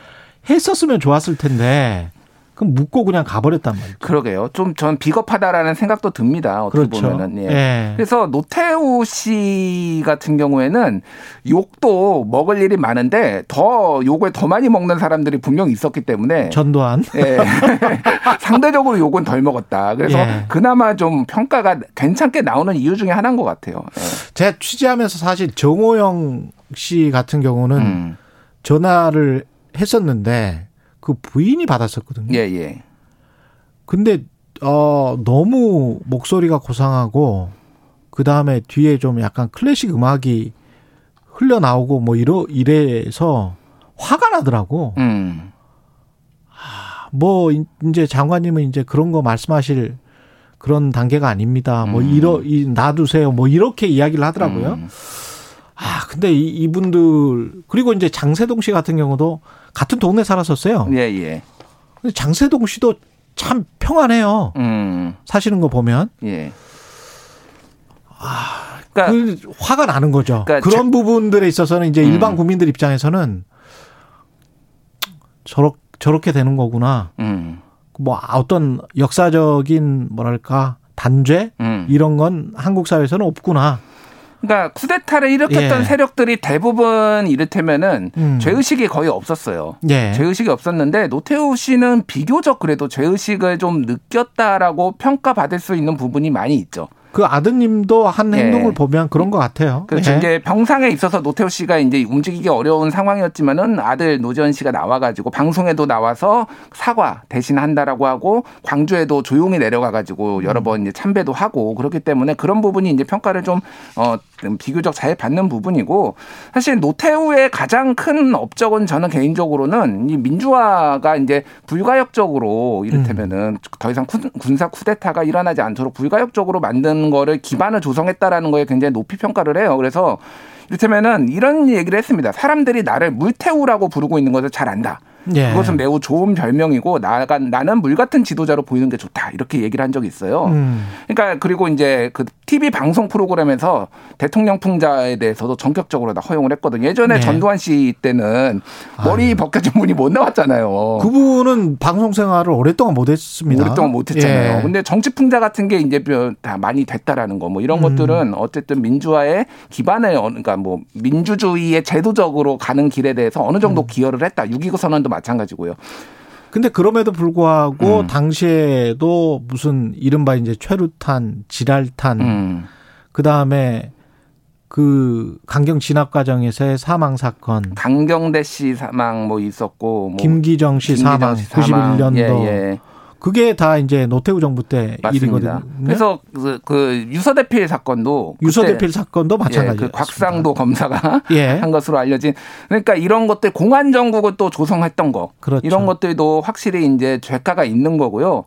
했었으면 좋았을 텐데 그럼 묻고 그냥 가버렸단 말이죠. 그러게요. 좀 전 비겁하다라는 생각도 듭니다. 어떻게 그렇죠. 보면은. 예. 예. 그래서 노태우 씨 같은 경우에는 욕도 먹을 일이 많은데 더 욕을 더 많이 먹는 사람들이 분명히 있었기 때문에 전두환. 예. 상대적으로 욕은 덜 먹었다. 그래서 예. 그나마 좀 평가가 괜찮게 나오는 이유 중에 하나인 것 같아요. 예. 제가 취재하면서 사실 정호영 씨 같은 경우는 음. 전화를 했었는데 그 부인이 받았었거든요. 예, 예. 근데 어 너무 목소리가 고상하고 그 다음에 뒤에 좀 약간 클래식 음악이 흘러나오고 뭐 이러 이래서 화가 나더라고. 음. 뭐 이제 장관님은 이제 그런 거 말씀하실 그런 단계가 아닙니다. 뭐 음. 이러 이 놔두세요. 뭐 이렇게 이야기를 하더라고요. 음. 아 근데 이, 이분들 그리고 이제 장세동 씨 같은 경우도 같은 동네 살았었어요. 예, 예. 근데 장세동 씨도 참 평안해요. 음. 사시는 거 보면 예. 그러니까 그 화가 나는 거죠. 그러니까 그런 부분들에 있어서는 이제 음. 일반 국민들 입장에서는 저렇 저렇게 되는 거구나. 음. 뭐 어떤 역사적인 뭐랄까 단죄 음. 이런 건 한국 사회에서는 없구나. 그러니까 쿠데타를 일으켰던 예. 세력들이 대부분 이를테면은 음. 죄의식이 거의 없었어요. 예. 죄의식이 없었는데 노태우 씨는 비교적 그래도 죄의식을 좀 느꼈다라고 평가받을 수 있는 부분이 많이 있죠. 그 아드님도 한 예. 행동을 보면 그런 것 같아요. 그렇죠. 예. 이제 병상에 있어서 노태우 씨가 이제 움직이기 어려운 상황이었지만은 아들 노지현 씨가 나와가지고 방송에도 나와서 사과 대신 한다라고 하고 광주에도 조용히 내려가가지고 여러 번 이제 참배도 하고 그렇기 때문에 그런 부분이 이제 평가를 좀 어, 좀 비교적 잘 받는 부분이고 사실 노태우의 가장 큰 업적은 저는 개인적으로는 이 민주화가 이제 불가역적으로 이를테면은 더 이상 쿠- 군사 쿠데타가 일어나지 않도록 불가역적으로 만든 거를 기반을 조성했다라는 거에 굉장히 높이 평가를 해요. 그래서 이를테면은 이런 얘기를 했습니다. 사람들이 나를 물태우라고 부르고 있는 것을 잘 안다. 예. 그것은 매우 좋은 별명이고 나가 나는 물 같은 지도자로 보이는 게 좋다. 이렇게 얘기를 한 적이 있어요. 음. 그러니까 그리고 이제 그 TV 방송 프로그램에서 대통령 풍자에 대해서도 전격적으로 다 허용을 했거든요. 예전에 네. 전두환 씨 때는 머리 벗겨진 분이 못 나왔잖아요. 그분은 방송 생활을 오랫동안 못했습니다. 오랫동안 못했잖아요. 예. 근데 정치 풍자 같은 게 이제 다 많이 됐다라는 거 뭐 이런 음. 것들은 어쨌든 민주화의 기반에 그러니까 뭐 민주주의의 제도적으로 가는 길에 대해서 어느 음. 정도 기여를 했다. 6.29 선언도 마찬가지고요. 근데 그럼에도 불구하고 음. 당시에도 무슨 이른바 이제 최루탄, 지랄탄, 음. 그 다음에 그 강경 진압 과정에서의 사망 사건, 강경대 씨 사망 뭐 있었고 뭐 김기정 씨 김기정 사망, 씨 사망. 91년도. 예, 예. 그게 다 이제 노태우 정부 때 맞습니다. 일이거든요. 그래서 그, 그 유서 대필 사건도 유서 대필 사건도 예, 마찬가지예요. 그 곽상도 검사가 예. 한 것으로 알려진 그러니까 이런 것들 공안 정국을 또 조성했던 거 그렇죠. 이런 것들도 확실히 이제 죄가가 있는 거고요.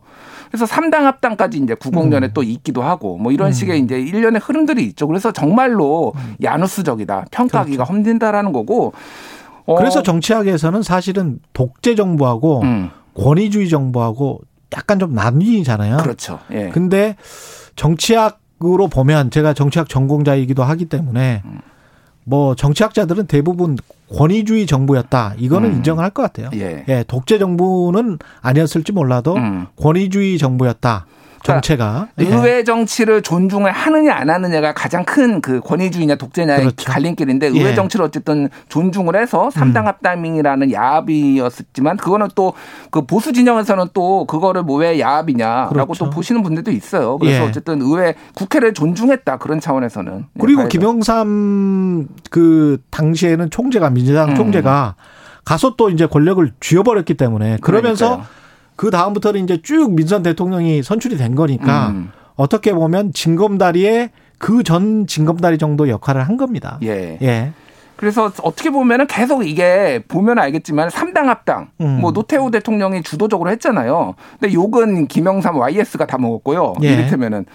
그래서 3당 합당까지 이제 90년에 음. 또 있기도 하고 뭐 이런 음. 식의 이제 일련의 흐름들이 있죠. 그래서 정말로 야누스적이다. 평가하기가 힘든다라는 거고. 어, 그렇죠. 그래서 정치학에서는 사실은 독재 정부하고 음, 권위주의 정부하고 약간 좀 나뉘잖아요. 그렇죠. 예. 근데 정치학으로 보면 제가 정치학 전공자이기도 하기 때문에 음. 뭐 정치학자들은 대부분 권위주의 정부였다. 이거는 음. 인정할 것 같아요. 예. 예, 독재 정부는 아니었을지 몰라도 음. 권위주의 정부였다. 정체가. 예. 의회 정치를 존중을 하느냐 안 하느냐가 가장 큰 그 권위주의냐 독재냐의 그렇죠. 갈림길인데 의회 예. 정치를 어쨌든 존중을 해서 삼당 합당이라는 야합이었지만 그거는 또 그 보수 진영에서는 또 그거를 뭐 왜 야합이냐라고 그렇죠. 또 보시는 분들도 있어요. 그래서 예. 어쨌든 의회 국회를 존중했다 그런 차원에서는 네, 그리고. 김영삼 그 당시에는 총재가 민주당 음. 총재가 가서 또 이제 권력을 쥐어버렸기 때문에 그러면서 그러니까요. 그 다음부터는 이제 쭉 민선 대통령이 선출이 된 거니까 음. 어떻게 보면 징검다리의 그전 징검다리 정도 역할을 한 겁니다. 예. 예. 그래서 어떻게 보면은 계속 이게 보면 알겠지만 삼당 합당 음. 뭐 노태우 대통령이 주도적으로 했잖아요. 근데 욕은 김영삼 YS가 다 먹었고요. 예. 이를테면은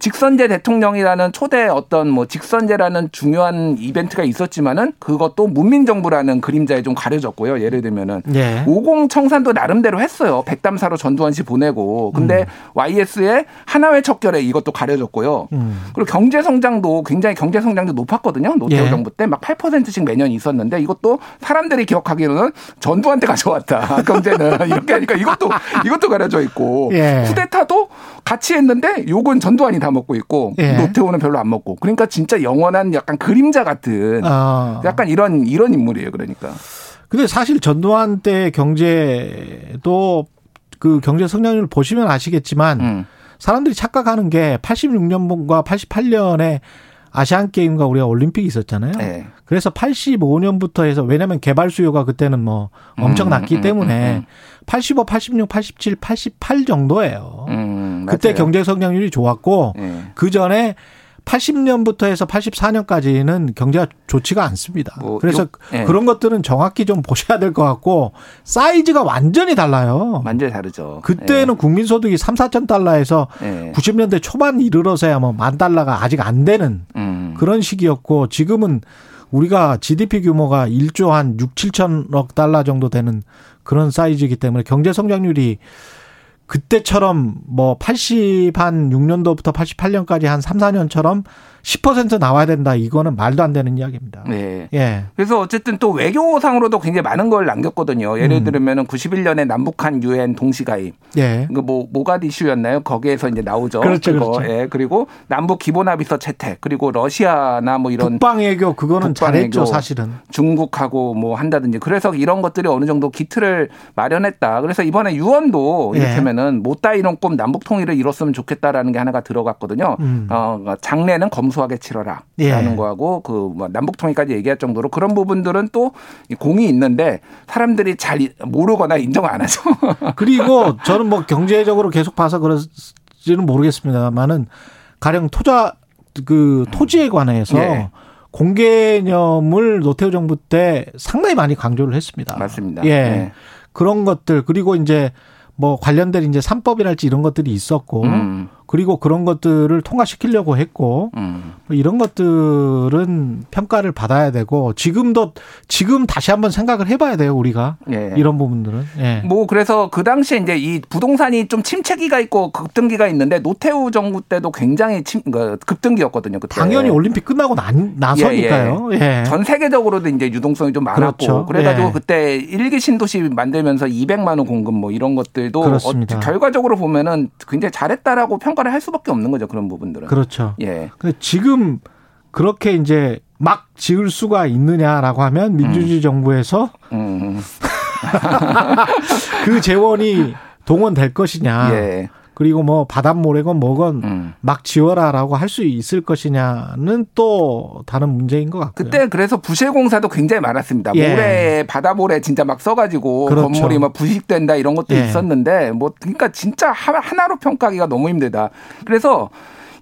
직선제 대통령이라는 초대 어떤 뭐 직선제라는 중요한 이벤트가 있었지만은 그것도 문민정부라는 그림자에 좀 가려졌고요. 예를 들면은 예. 오공 청산도 나름대로 했어요. 백담사로 전두환 씨 보내고. 근데 YS의 하나회 척결에 이것도 가려졌고요. 음. 그리고 경제 성장도 굉장히 경제 성장도 높았거든요. 노태우 예. 정부 때 막 8%씩 매년 있었는데 이것도 사람들이 기억하기로는 전두환 때 가져왔다. 경제는 이렇게 하니까 이것도 이것도 가려져 있고 예. 쿠데타도 같이 했는데 욕은 전두환이 다 먹고 있고 예. 노태우는 별로 안 먹고. 그러니까 진짜 영원한 약간 그림자 같은 아. 약간 이런 이런 인물이에요. 그러니까. 근데 사실 전두환 때 경제도 그 경제 성장률 보시면 아시겠지만 음. 사람들이 착각하는 게 86년과 88년에 아시안 게임과 우리가 올림픽이 있었잖아요. 네. 그래서 85년부터 해서 왜냐하면 개발 수요가 그때는 뭐 엄청 음, 났기 음, 때문에 음, 음. 85, 86, 87, 88 정도예요. 음, 그때. 경제 성장률이 좋았고 예. 그 전에 80년부터 해서 84년까지는 경제가 좋지가 않습니다. 뭐 그래서 요- 예. 그런 것들은 정확히 좀 보셔야 될 것 같고 사이즈가 완전히 달라요. 완전히 다르죠. 그때는 국민소득이 3, 4천 달러에서 예. 90년대 초반 이르러서야 뭐 만 달러가 아직 안 되는 음. 그런 시기였고 지금은 우리가 GDP 규모가 1조 한 6, 7천억 달러 정도 되는 그런 사이즈이기 때문에 경제 성장률이 그때처럼 뭐 80 한 6년도부터 88년까지 한 3, 4년처럼 10% 나와야 된다. 이거는 말도 안 되는 이야기입니다. 네. 예. 그래서 어쨌든 또 외교상으로도 굉장히 많은 걸 남겼거든요. 예를 음. 들면은 91년에 남북한 유엔 동시가입. 예. 그뭐 모가디슈였나요? 거기에서 이제 나오죠. 그렇죠, 그거. 그렇죠. 예. 그리고 남북 기본합의서 채택. 그리고 러시아나 뭐 이런 북방 외교 그거는 북방외교. 잘했죠, 사실은. 중국하고 뭐 한다든지 그래서 이런 것들이 어느 정도 기틀을 마련했다. 그래서 이번에 유언도 예. 이를테면은 못다 이런 꿈 남북 통일을 이뤘으면 좋겠다라는 게 하나가 들어갔거든요. 음. 어, 장례는 검 소하게 치러라라는 예. 거하고 그 뭐 남북 통일까지 얘기할 정도로 그런 부분들은 또이 공이 있는데 사람들이 잘 이- 모르거나 인정 안 하죠. 그리고 저는 뭐 경제적으로 계속 봐서 그럴지는 모르겠습니다만은 가령 토자 그 토지에 관해서 예. 공개념을 노태우 정부 때 상당히 많이 강조를 했습니다. 맞습니다. 예. 예. 그런 것들 그리고 이제 뭐 관련된 이제 삼법이랄지 이런 것들이 있었고 음, 그리고 그런 것들을 통과시키려고 했고 음. 뭐 이런 것들은 평가를 받아야 되고 지금도 지금 다시 한번 생각을 해봐야 돼요 우리가 예. 이런 부분들은 예. 뭐 그래서 그 당시에 이제 이 부동산이 좀 침체기가 있고 급등기가 있는데 노태우 정부 때도 굉장히 침, 그 급등기였거든요. 그때. 당연히 올림픽 끝나고 난, 나서니까요. 예. 전 세계적으로도 이제 유동성이 좀 많았고 그렇죠. 그래가지고 예. 그때 일기 신도시 만들면서 200만 원 공급 뭐 이런 것들도 그렇습니다. 어, 결과적으로 보면은 굉장히 잘했다라고 평 가를 할 수밖에 없는 거죠 그런 부분들은. 그렇죠. 예. 근데 지금 그렇게 이제 막 지을 수가 있느냐라고 하면 민주주의 정부에서 음. 그 재원이 동원될 것이냐. 예. 그리고 뭐 바닷모래건 뭐건 음. 막 지어라라고 할 수 있을 것이냐는 또 다른 문제인 것 같고요. 그때 그래서 부실 공사도 굉장히 많았습니다. 예. 모래 바다 모래 진짜 막 써가지고 그렇죠. 건물이 막 부식된다 이런 것도 예. 있었는데 뭐 그러니까 진짜 하- 하나로 평가하기가 너무 힘들다. 그래서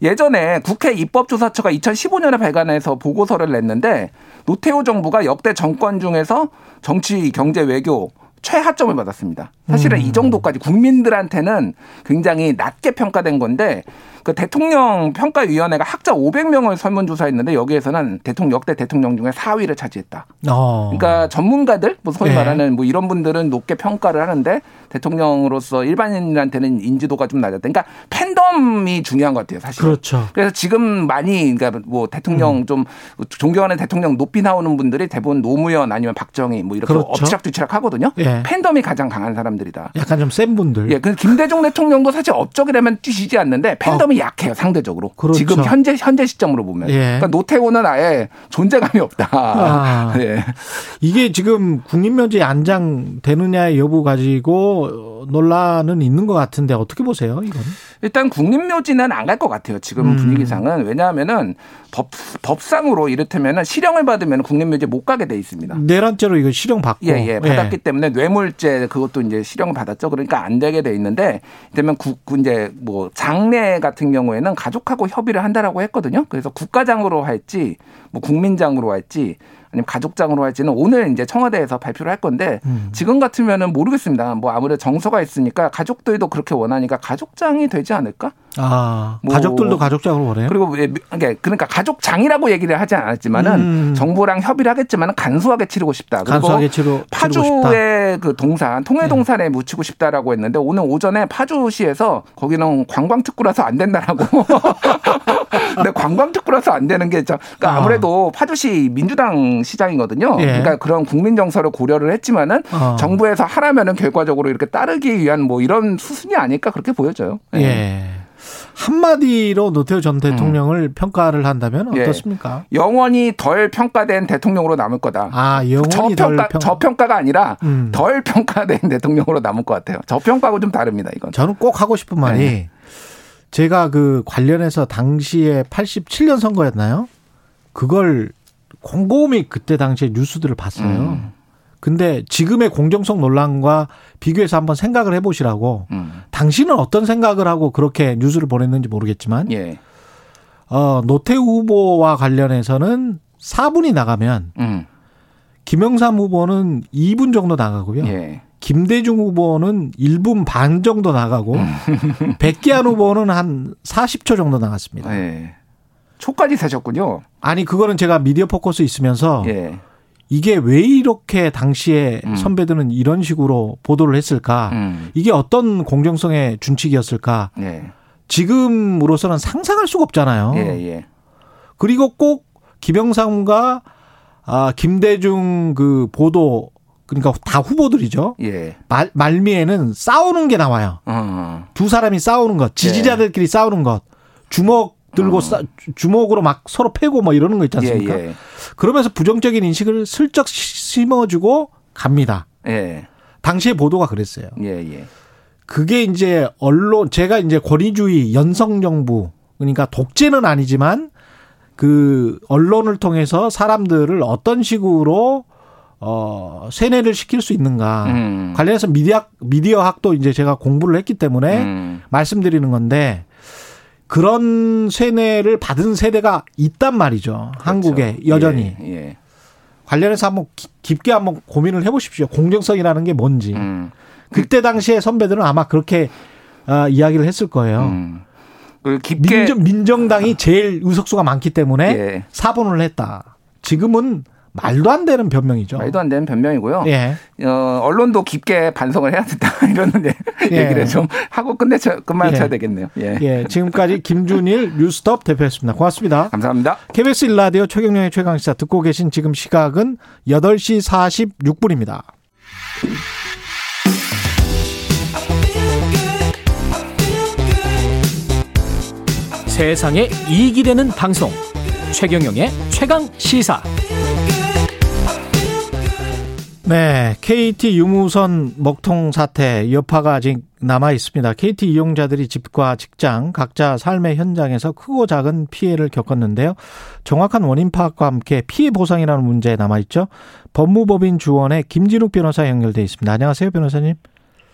예전에 국회 입법조사처가 2015년에 발간해서 보고서를 냈는데 노태우 정부가 역대 정권 중에서 정치, 경제, 외교 최하점을 받았습니다. 사실은 음. 이 정도까지 국민들한테는 굉장히 낮게 평가된 건데 그 대통령 평가위원회가 학자 500명을 설문조사했는데 여기에서는 대통령 역대 대통령 중에 4위를 차지했다. 어. 그러니까 전문가들, 뭐 소위 네. 말하는 뭐 이런 분들은 높게 평가를 하는데 대통령으로서 일반인한테는 인지도가 좀 낮았다. 그러니까 팬덤이 중요한 것 같아요, 사실. 그렇죠. 그래서 지금 많이 그러니까 뭐 대통령 음. 좀 존경하는 대통령 높이 나오는 분들이 대부분 노무현 아니면 박정희 뭐 이렇게 그렇죠. 엎치락뒤치락 하거든요. 예. 팬덤이 가장 강한 사람들이다. 약간 좀 센 분들. 예, 그 김대중 대통령도 사실 업적이라면 뛰시지 않는데 팬덤이 약해요 상대적으로. 어. 그렇죠. 지금 현재 현재 시점으로 보면. 예. 그러니까 노태우는 아예 존재감이 없다. 아. 예. 이게 지금 국립묘지 안장 되느냐의 여부 가지고 어, 논란은 있는 것 같은데 어떻게 보세요, 이건? 일단 국립묘지는 안 갈 것 같아요. 지금 음. 분위기상은 왜냐하면은 법 법상으로 이를테면은 실형을 받으면 국립묘지 못 가게 돼 있습니다. 내란죄로 이거 실형 받고. 예, 예, 받았기 때문에 뇌물죄 그것도 이제 실형을 받았죠. 그러니까 안 되게 돼 있는데, 그러면 국, 이제 뭐 장례 같은 경우에는 가족하고 협의를 한다라고 했거든요. 그래서 국가장으로 할지, 뭐 국민장으로 할지, 아니면 가족장으로 할지는 오늘 이제 청와대에서 발표를 할 건데 음. 지금 같으면은 모르겠습니다. 뭐 아무래도 정서가 있으니까 가족들도 그렇게 원하니까 가족장이 되지 않을까? 아, 뭐- 가족들도 가족장으로 보내요? 그리고 왜- 그러니까 그러니까 가족장이라고 얘기를 하지 않았지만은 음. 정부랑 협의를 하겠지만은 간소하게 치르고 싶다. 간소하게 싶다. 파주의 그 동산 통해 동산에 묻히고 싶다라고 했는데 오늘 오전에 파주시에서 거기는 관광특구라서 안 된다라고. 근데 관광특구라서 안 되는 게 저- 그러니까 아. 아무래도 파주시 민주당 시장이거든요. 예. 그러니까 그런 국민 정서를 고려를 했지만은 어. 정부에서 하라면은 결과적으로 이렇게 따르기 위한 뭐 이런 수순이 아닐까 그렇게 보여져요. 예. 한마디로 노태우 전 대통령을 평가를 한다면 음. 예. 어떻습니까? 영원히 덜 평가된 대통령으로 남을 거다. 아, 영원히 덜 저평가, 평- 저평가 가 아니라 음. 덜 평가된 대통령으로 남을 것 같아요. 저평가하고 좀 다릅니다, 이건. 저는 꼭 하고 싶은 말이 네. 제가 그 관련해서 당시에 87년 선거였나요? 그걸 곰곰이 그때 당시에 뉴스들을 봤어요. 음. 근데 지금의 공정성 논란과 비교해서 한번 생각을 해보시라고. 음. 당신은 어떤 생각을 하고 그렇게 뉴스를 보냈는지 모르겠지만, 예. 어, 노태우 후보와 관련해서는 4분이 나가면 음. 김영삼 후보는 2분 정도 나가고요. 예. 김대중 후보는 1분 반 정도 나가고 백기환 후보는 한 40초 정도 나갔습니다. 예. 초까지 세셨군요. 아니 그거는 제가 미디어 포커스 있으면서 예. 이게 왜 이렇게 당시에 음. 선배들은 이런 식으로 보도를 했을까? 음. 이게 어떤 공정성의 준칙이었을까? 예. 지금으로서는 상상할 수가 없잖아요. 예, 예. 그리고 꼭 김영삼과 아, 김대중 그 보도 그러니까 다 후보들이죠. 예. 말, 말미에는 싸우는 게 나와요. 어. 두 사람이 싸우는 것, 지지자들끼리 싸우는 것, 주먹 들고 싸, 주먹으로 막 서로 패고 뭐 이러는 거 있지 않습니까? 예, 예. 그러면서 부정적인 인식을 슬쩍 심어주고 갑니다. 예. 당시에 보도가 그랬어요. 예, 예. 그게 이제 언론, 제가 이제 권위주의 연성 정부, 그러니까 독재는 아니지만 그 언론을 통해서 사람들을 어떤 식으로 어, 세뇌를 시킬 수 있는가. 음. 관련해서 미디어, 미디어 학도 이제 제가 공부를 했기 때문에 음. 말씀드리는 건데 그런 세뇌를 받은 세대가 있단 말이죠. 한국에 여전히. 예, 예. 관련해서 한번 기- 깊게 한번 고민을 해 보십시오. 공정성이라는 게 뭔지. 음. 그때 당시에 선배들은 아마 그렇게 어, 이야기를 했을 거예요. 음. 그 깊게 민정, 민정 당이 제일 의석수가 많기 때문에 예. 사본을 했다. 지금은 말도 안 되는 변명이죠. 말도 안 되는 변명이고요. 예. 어, 언론도 깊게 반성을 해야 된다. 이런 예. 예. 얘기를 좀 하고 끝내쳐, 끝마쳐야 예. 되겠네요. 예. 예. 지금까지 김준일 뉴스톱 대표였습니다. 고맙습니다. 감사합니다. KBS 일라디오 최경영의 최강 시사 듣고 계신 지금 시각은 8시 46분입니다. 세상에 이익이 되는 방송 최경영의 최강 시사 네, KT 유무선 먹통 사태 여파가 아직 남아 있습니다. KT 이용자들이 집과 직장, 각자 삶의 현장에서 크고 작은 피해를 겪었는데요. 정확한 원인 파악과 함께 피해 보상이라는 문제 남아 있죠. 법무법인 주원의 김진욱 변호사 연결돼 있습니다. 안녕하세요, 변호사님.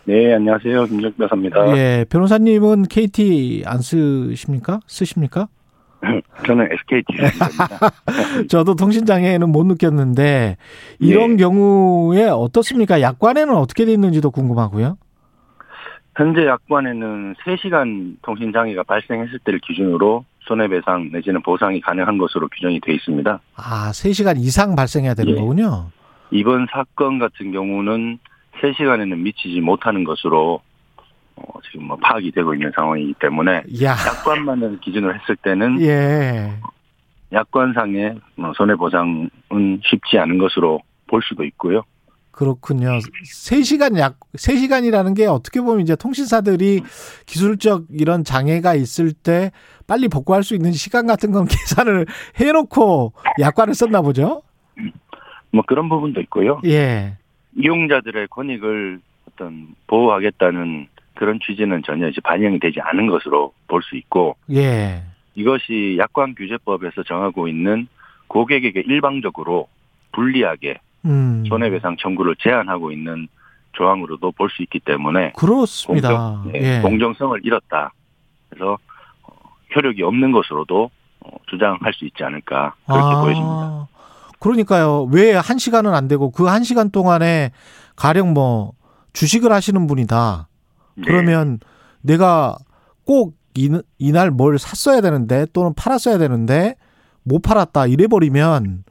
네, 안녕하세요. 김정 변호사입니다. 예, 변호사님은 KT 안 쓰십니까? 쓰십니까? 저는 SK 지주입니다. 저도 통신 장애는 못 느꼈는데 이런 네. 경우에 어떻습니까? 약관에는 어떻게 돼 있는지도 궁금하고요. 현재 약관에는 3시간 통신 장애가 발생했을 때를 기준으로 손해배상 내지는 보상이 가능한 것으로 규정이 되어 있습니다. 아, 3시간 이상 발생해야 되는 예. 거군요. 이번 사건 같은 경우는 3시간에는 미치지 못하는 것으로 어, 지금 뭐 파악이 되고 있는 상황이기 때문에 야. 약관만을 기준으로 했을 때는 예. 약관상의 뭐 손해 보상은 쉽지 않은 것으로 볼 수도 있고요. 그렇군요. 3시간 약, 3시간이라는 게 어떻게 보면 이제 통신사들이 기술적 이런 장애가 있을 때 빨리 복구할 수 있는 시간 같은 건 계산을 해 놓고 약관을 썼나 보죠? 뭐 그런 부분도 있고요. 예. 이용자들의 권익을 어떤 보호하겠다는 그런 취지는 전혀 이제 반영이 되지 않은 것으로 볼 수 있고 예. 이것이 약관 규제법에서 정하고 있는 고객에게 일방적으로 불리하게 음. 손해배상 청구를 제한하고 있는 조항으로도 볼 수 있기 때문에 그렇습니다. 공정, 예, 예. 공정성을 잃었다. 그래서 어, 효력이 없는 것으로도 어, 주장할 수 있지 않을까 그렇게 아, 보여집니다. 그러니까요. 왜 한 시간은 안 되고 그 한 시간 동안에 가령 뭐 주식을 하시는 분이다. 네. 그러면 내가 꼭 이, 이날 뭘 샀어야 되는데 또는 팔았어야 되는데 못 팔았다 이래 버리면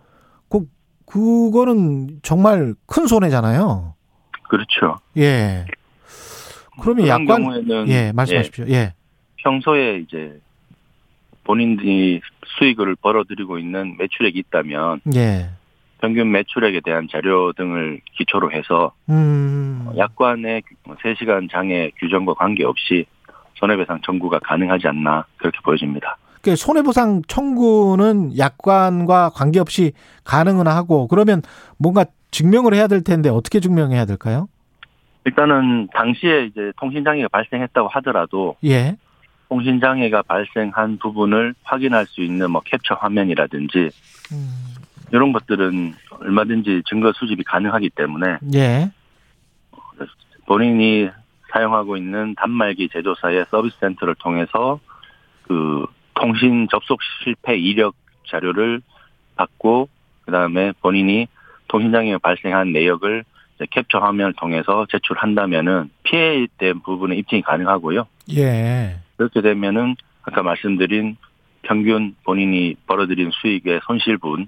그 그거는 정말 큰 손해잖아요. 그렇죠. 예. 그러면 약관 경우에는 예, 말씀하십시오. 예. 평소에 이제 본인들이 수익을 벌어들이고 있는 매출액이 있다면 예. 평균 매출액에 대한 자료 등을 기초로 해서 음. 약관의 3시간 장애 규정과 관계없이 손해배상 청구가 가능하지 않나 그렇게 보여집니다. 그 손해보상 청구는 약관과 관계없이 가능은 하고 그러면 뭔가 증명을 해야 될 텐데 어떻게 증명해야 될까요? 일단은 당시에 이제 통신 장애가 발생했다고 하더라도 예. 통신 장애가 발생한 부분을 확인할 수 있는 뭐 캡처 화면이라든지 이런 것들은 얼마든지 증거 수집이 가능하기 때문에 예. 본인이 사용하고 있는 단말기 제조사의 서비스 센터를 통해서 그 통신 접속 실패 이력 자료를 받고 그다음에 본인이 통신장애가 발생한 내역을 캡처 화면을 통해서 제출한다면은 피해된 부분은 입증이 가능하고요. 예. 그렇게 되면은 아까 말씀드린 평균 본인이 벌어들인 수익의 손실분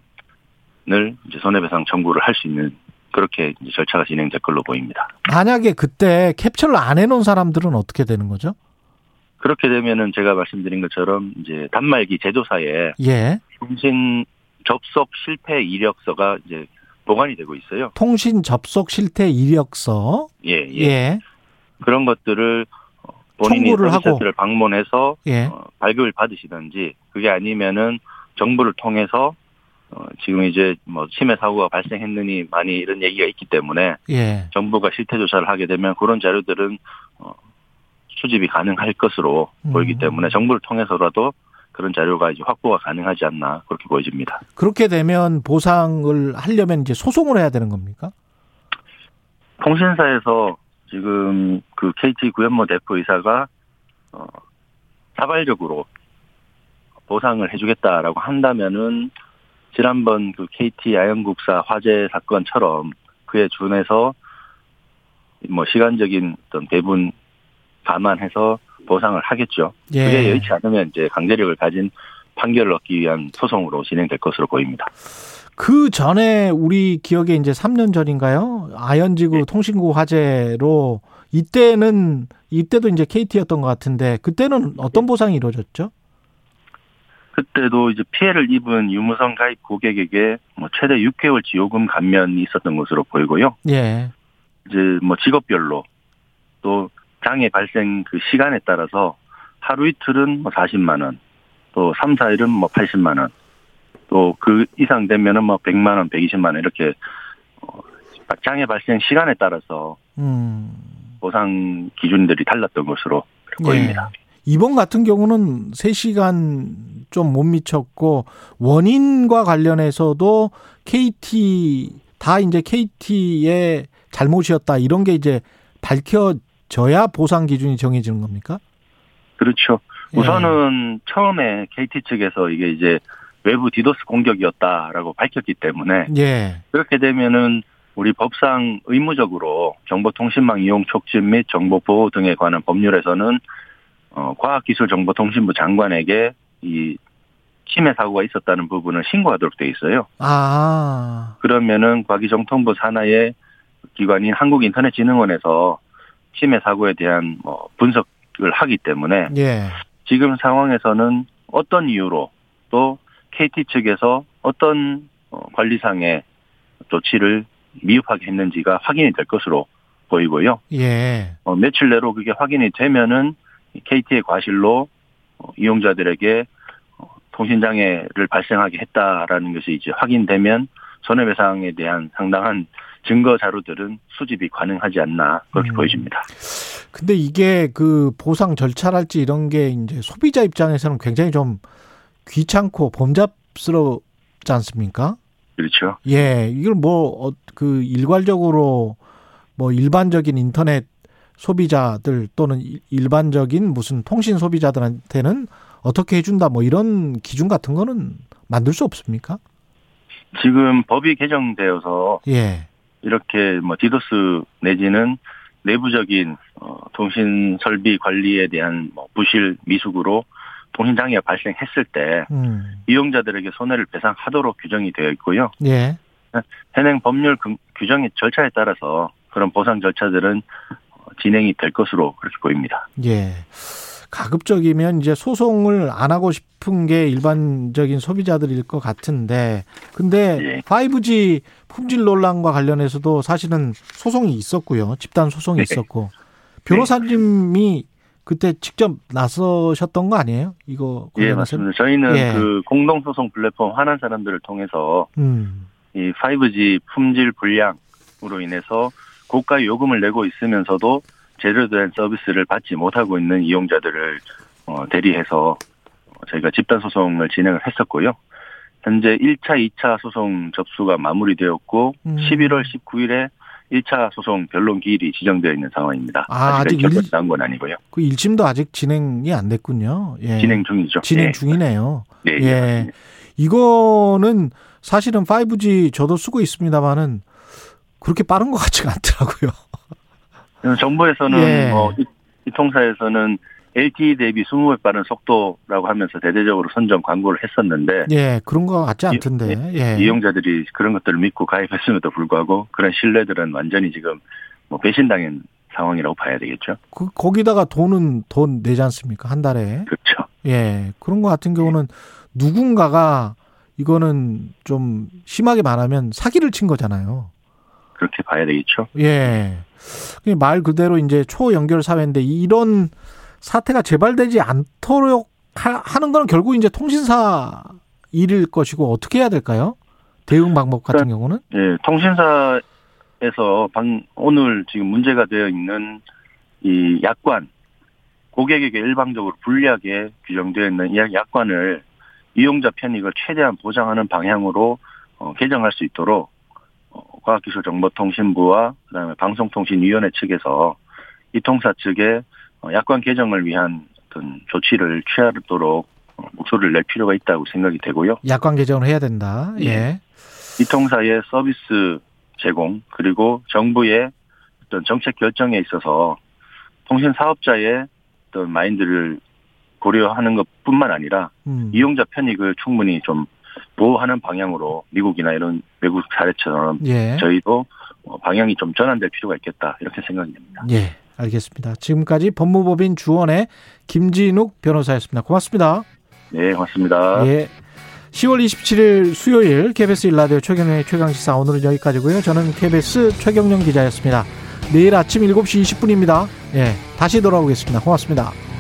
을 이제 손해배상 청구를 할 수 있는 그렇게 이제 절차가 진행될 걸로 보입니다. 만약에 그때 캡처를 안 해놓은 사람들은 어떻게 되는 거죠? 그렇게 되면은 제가 말씀드린 것처럼 이제 단말기 제조사에 예. 통신 접속 실패 이력서가 이제 보관이 되고 있어요. 통신 접속 실태 이력서. 예, 예. 예. 그런 것들을 어, 본인이. 서비스센터를 방문해서 예. 어, 발급을 받으시든지 그게 아니면은 정부를 통해서 어, 지금 이제 뭐 치매 사고가 발생했느니 많이 이런 얘기가 있기 때문에 예. 정부가 실태 조사를 하게 되면 그런 자료들은 어, 수집이 가능할 것으로 음. 보이기 때문에 정부를 통해서라도 그런 자료가 이제 확보가 가능하지 않나 그렇게 보여집니다. 그렇게 되면 보상을 하려면 이제 소송을 해야 되는 겁니까? 통신사에서 지금 그 KT 구현모 대표이사가 어, 자발적으로 보상을 해주겠다라고 한다면은 지난번 그 KT 아영국사 화재 사건처럼 그에 준해서 뭐 시간적인 어떤 배분 감안해서 보상을 하겠죠. 예. 그게 여의치 않으면 이제 강제력을 가진 판결을 얻기 위한 소송으로 진행될 것으로 보입니다. 그 전에 우리 기억에 이제 3년 전인가요? 아현지구 통신구 화재로 이때는 이때도 이제 KT였던 것 같은데 그때는 어떤 보상이 이루어졌죠? 그때도 이제 피해를 입은 유무선 가입 고객에게 뭐 최대 6개월 지 요금 감면이 있었던 것으로 보이고요. 예. 이제 뭐 직업별로 또 장애 발생 그 시간에 따라서 하루 이틀은 뭐 40만 원, 또 3, 4일은 뭐 80만 원, 또 그 이상 되면은 뭐 100만 원, 120만 원 이렇게 어, 장애 발생 시간에 따라서 음. 보상 기준들이 달랐던 것으로 보입니다. 예. 이번 같은 경우는 3시간 좀 못 미쳤고 원인과 관련해서도 KT 다 이제 KT의 잘못이었다 이런 게 이제 밝혀져야 보상 기준이 정해지는 겁니까? 그렇죠. 우선은 처음에 KT 측에서 이게 이제 외부 디도스 공격이었다라고 밝혔기 때문에 예. 그렇게 되면은 우리 법상 의무적으로 정보통신망 이용 촉진 및 정보 보호 등에 관한 법률에서는 어, 과학기술정보통신부 장관에게 이 침해 사고가 있었다는 부분을 신고하도록 돼 있어요. 아. 그러면은 과기정통부 산하의 기관인 한국인터넷진흥원에서 침해 사고에 대한 뭐 분석을 하기 때문에 예. 지금 상황에서는 어떤 이유로 또 KT 측에서 어떤 어, 관리상의 조치를 미흡하게 했는지가 확인이 될 것으로 보이고요. 예. 어, 며칠 내로 그게 확인이 되면은 KT의 과실로 어, 이용자들에게 어, 통신장애를 발생하게 했다라는 것이 이제 확인되면 손해배상에 대한 상당한 증거 자료들은 수집이 가능하지 않나 그렇게 음. 보여집니다. 근데 이게 그 보상 절차랄지 이런 게 이제 소비자 입장에서는 굉장히 좀 귀찮고 범잡스럽지 않습니까? 그렇죠. 예, 이걸 뭐, 어, 그, 일괄적으로, 뭐, 일반적인 인터넷 소비자들 또는 일- 일반적인 무슨 통신 소비자들한테는 어떻게 해준다, 뭐, 이런 기준 같은 거는 만들 수 없습니까? 지금 법이 개정되어서 예, 이렇게 뭐 디도스 내지는 내부적인 어, 통신 설비 관리에 대한 뭐 부실 미숙으로 통신 장애가 발생했을 때 음, 이용자들에게 손해를 배상하도록 규정이 되어 있고요. 예, 현행 법률 금- 규정의 절차에 따라서 그런 보상 절차들은 어, 진행이 될 것으로 그렇게 보입니다. 예. 가급적이면 이제 소송을 안 하고 싶은 게 일반적인 소비자들일 것 같은데, 근데 예. 5G 품질 논란과 관련해서도 사실은 소송이 있었고요. 집단 소송이 네. 있었고, 변호사님이 그때 직접 나서셨던 거 아니에요? 이거 예, 관련해서? 맞습니다. 저희는 예. 그 공동 소송 플랫폼 화난 사람들을 통해서 음, 이 5G 품질 불량으로 인해서 고가 요금을 내고 있으면서도 제대로 된 서비스를 받지 못하고 있는 이용자들을 어, 대리해서 어, 저희가 집단 소송을 진행을 했었고요. 현재 1차, 2차 소송 접수가 마무리되었고 음. 11월 19일에 1차 소송 변론 기일이 지정되어 있는 상황입니다. 아, 아직 일- 난건 아니고요. 그 1심도 아직 진행이 안 됐군요. 예. 진행 중이죠. 진행 예. 중이네요. 네, 예. 예. 이거는 사실은 5G 저도 쓰고 있습니다만은 그렇게 빠른 것 같지가 않더라고요. 정부에서는 예. 어, 이, 이 통사에서는 LTE 대비 20배 빠른 속도라고 하면서 대대적으로 선점 광고를 했었는데 예, 그런 거 같지 않던데. 예. 이용자들이 그런 것들을 믿고 가입했음에도 불구하고 그런 신뢰들은 완전히 지금 뭐 배신당한 상황이라고 봐야 되겠죠. 그 거기다가 돈은 돈 내지 않습니까? 한 달에. 그렇죠. 예. 그런 거 같은 경우는 누군가가 이거는 좀 심하게 말하면 사기를 친 거잖아요. 그렇게 봐야 되겠죠. 예. 그말 그대로 이제 초연결 사회인데 이런 사태가 재발되지 않도록 하- 하는 건 결국 이제 통신사 일일 것이고 어떻게 해야 될까요? 대응 방법 같은 경우는? 예, 통신사에서 방, 오늘 지금 문제가 되어 있는 이 약관, 고객에게 일방적으로 불리하게 규정되어 있는 이 약관을 이용자 편익을 최대한 보장하는 방향으로 어, 개정할 수 있도록 어, 과학기술정보통신부와 그다음에 방송통신위원회 측에서 이 통사 측에 어, 약관 개정을 위한 어떤 조치를 취하도록 어, 목소리를 낼 필요가 있다고 생각이 되고요. 약관 개정을 해야 된다. 예. 이 통사의 서비스 제공 그리고 정부의 어떤 정책 결정에 있어서 통신 사업자의 어떤 마인드를 고려하는 것뿐만 아니라 음. 이용자 편익을 충분히 좀 보호하는 방향으로 미국이나 이런 외국 사례처럼 예. 저희도 어, 방향이 좀 전환될 필요가 있겠다 이렇게 생각이 됩니다. 예. 알겠습니다. 지금까지 법무법인 주원의 김진욱 변호사였습니다. 고맙습니다. 네, 고맙습니다. 예. 10월 27일 수요일 KBS 일라디오 최경영의 최강시사 오늘은 여기까지고요. 저는 KBS 최경영 기자였습니다. 내일 아침 7시 20분입니다. 예. 다시 돌아오겠습니다. 고맙습니다.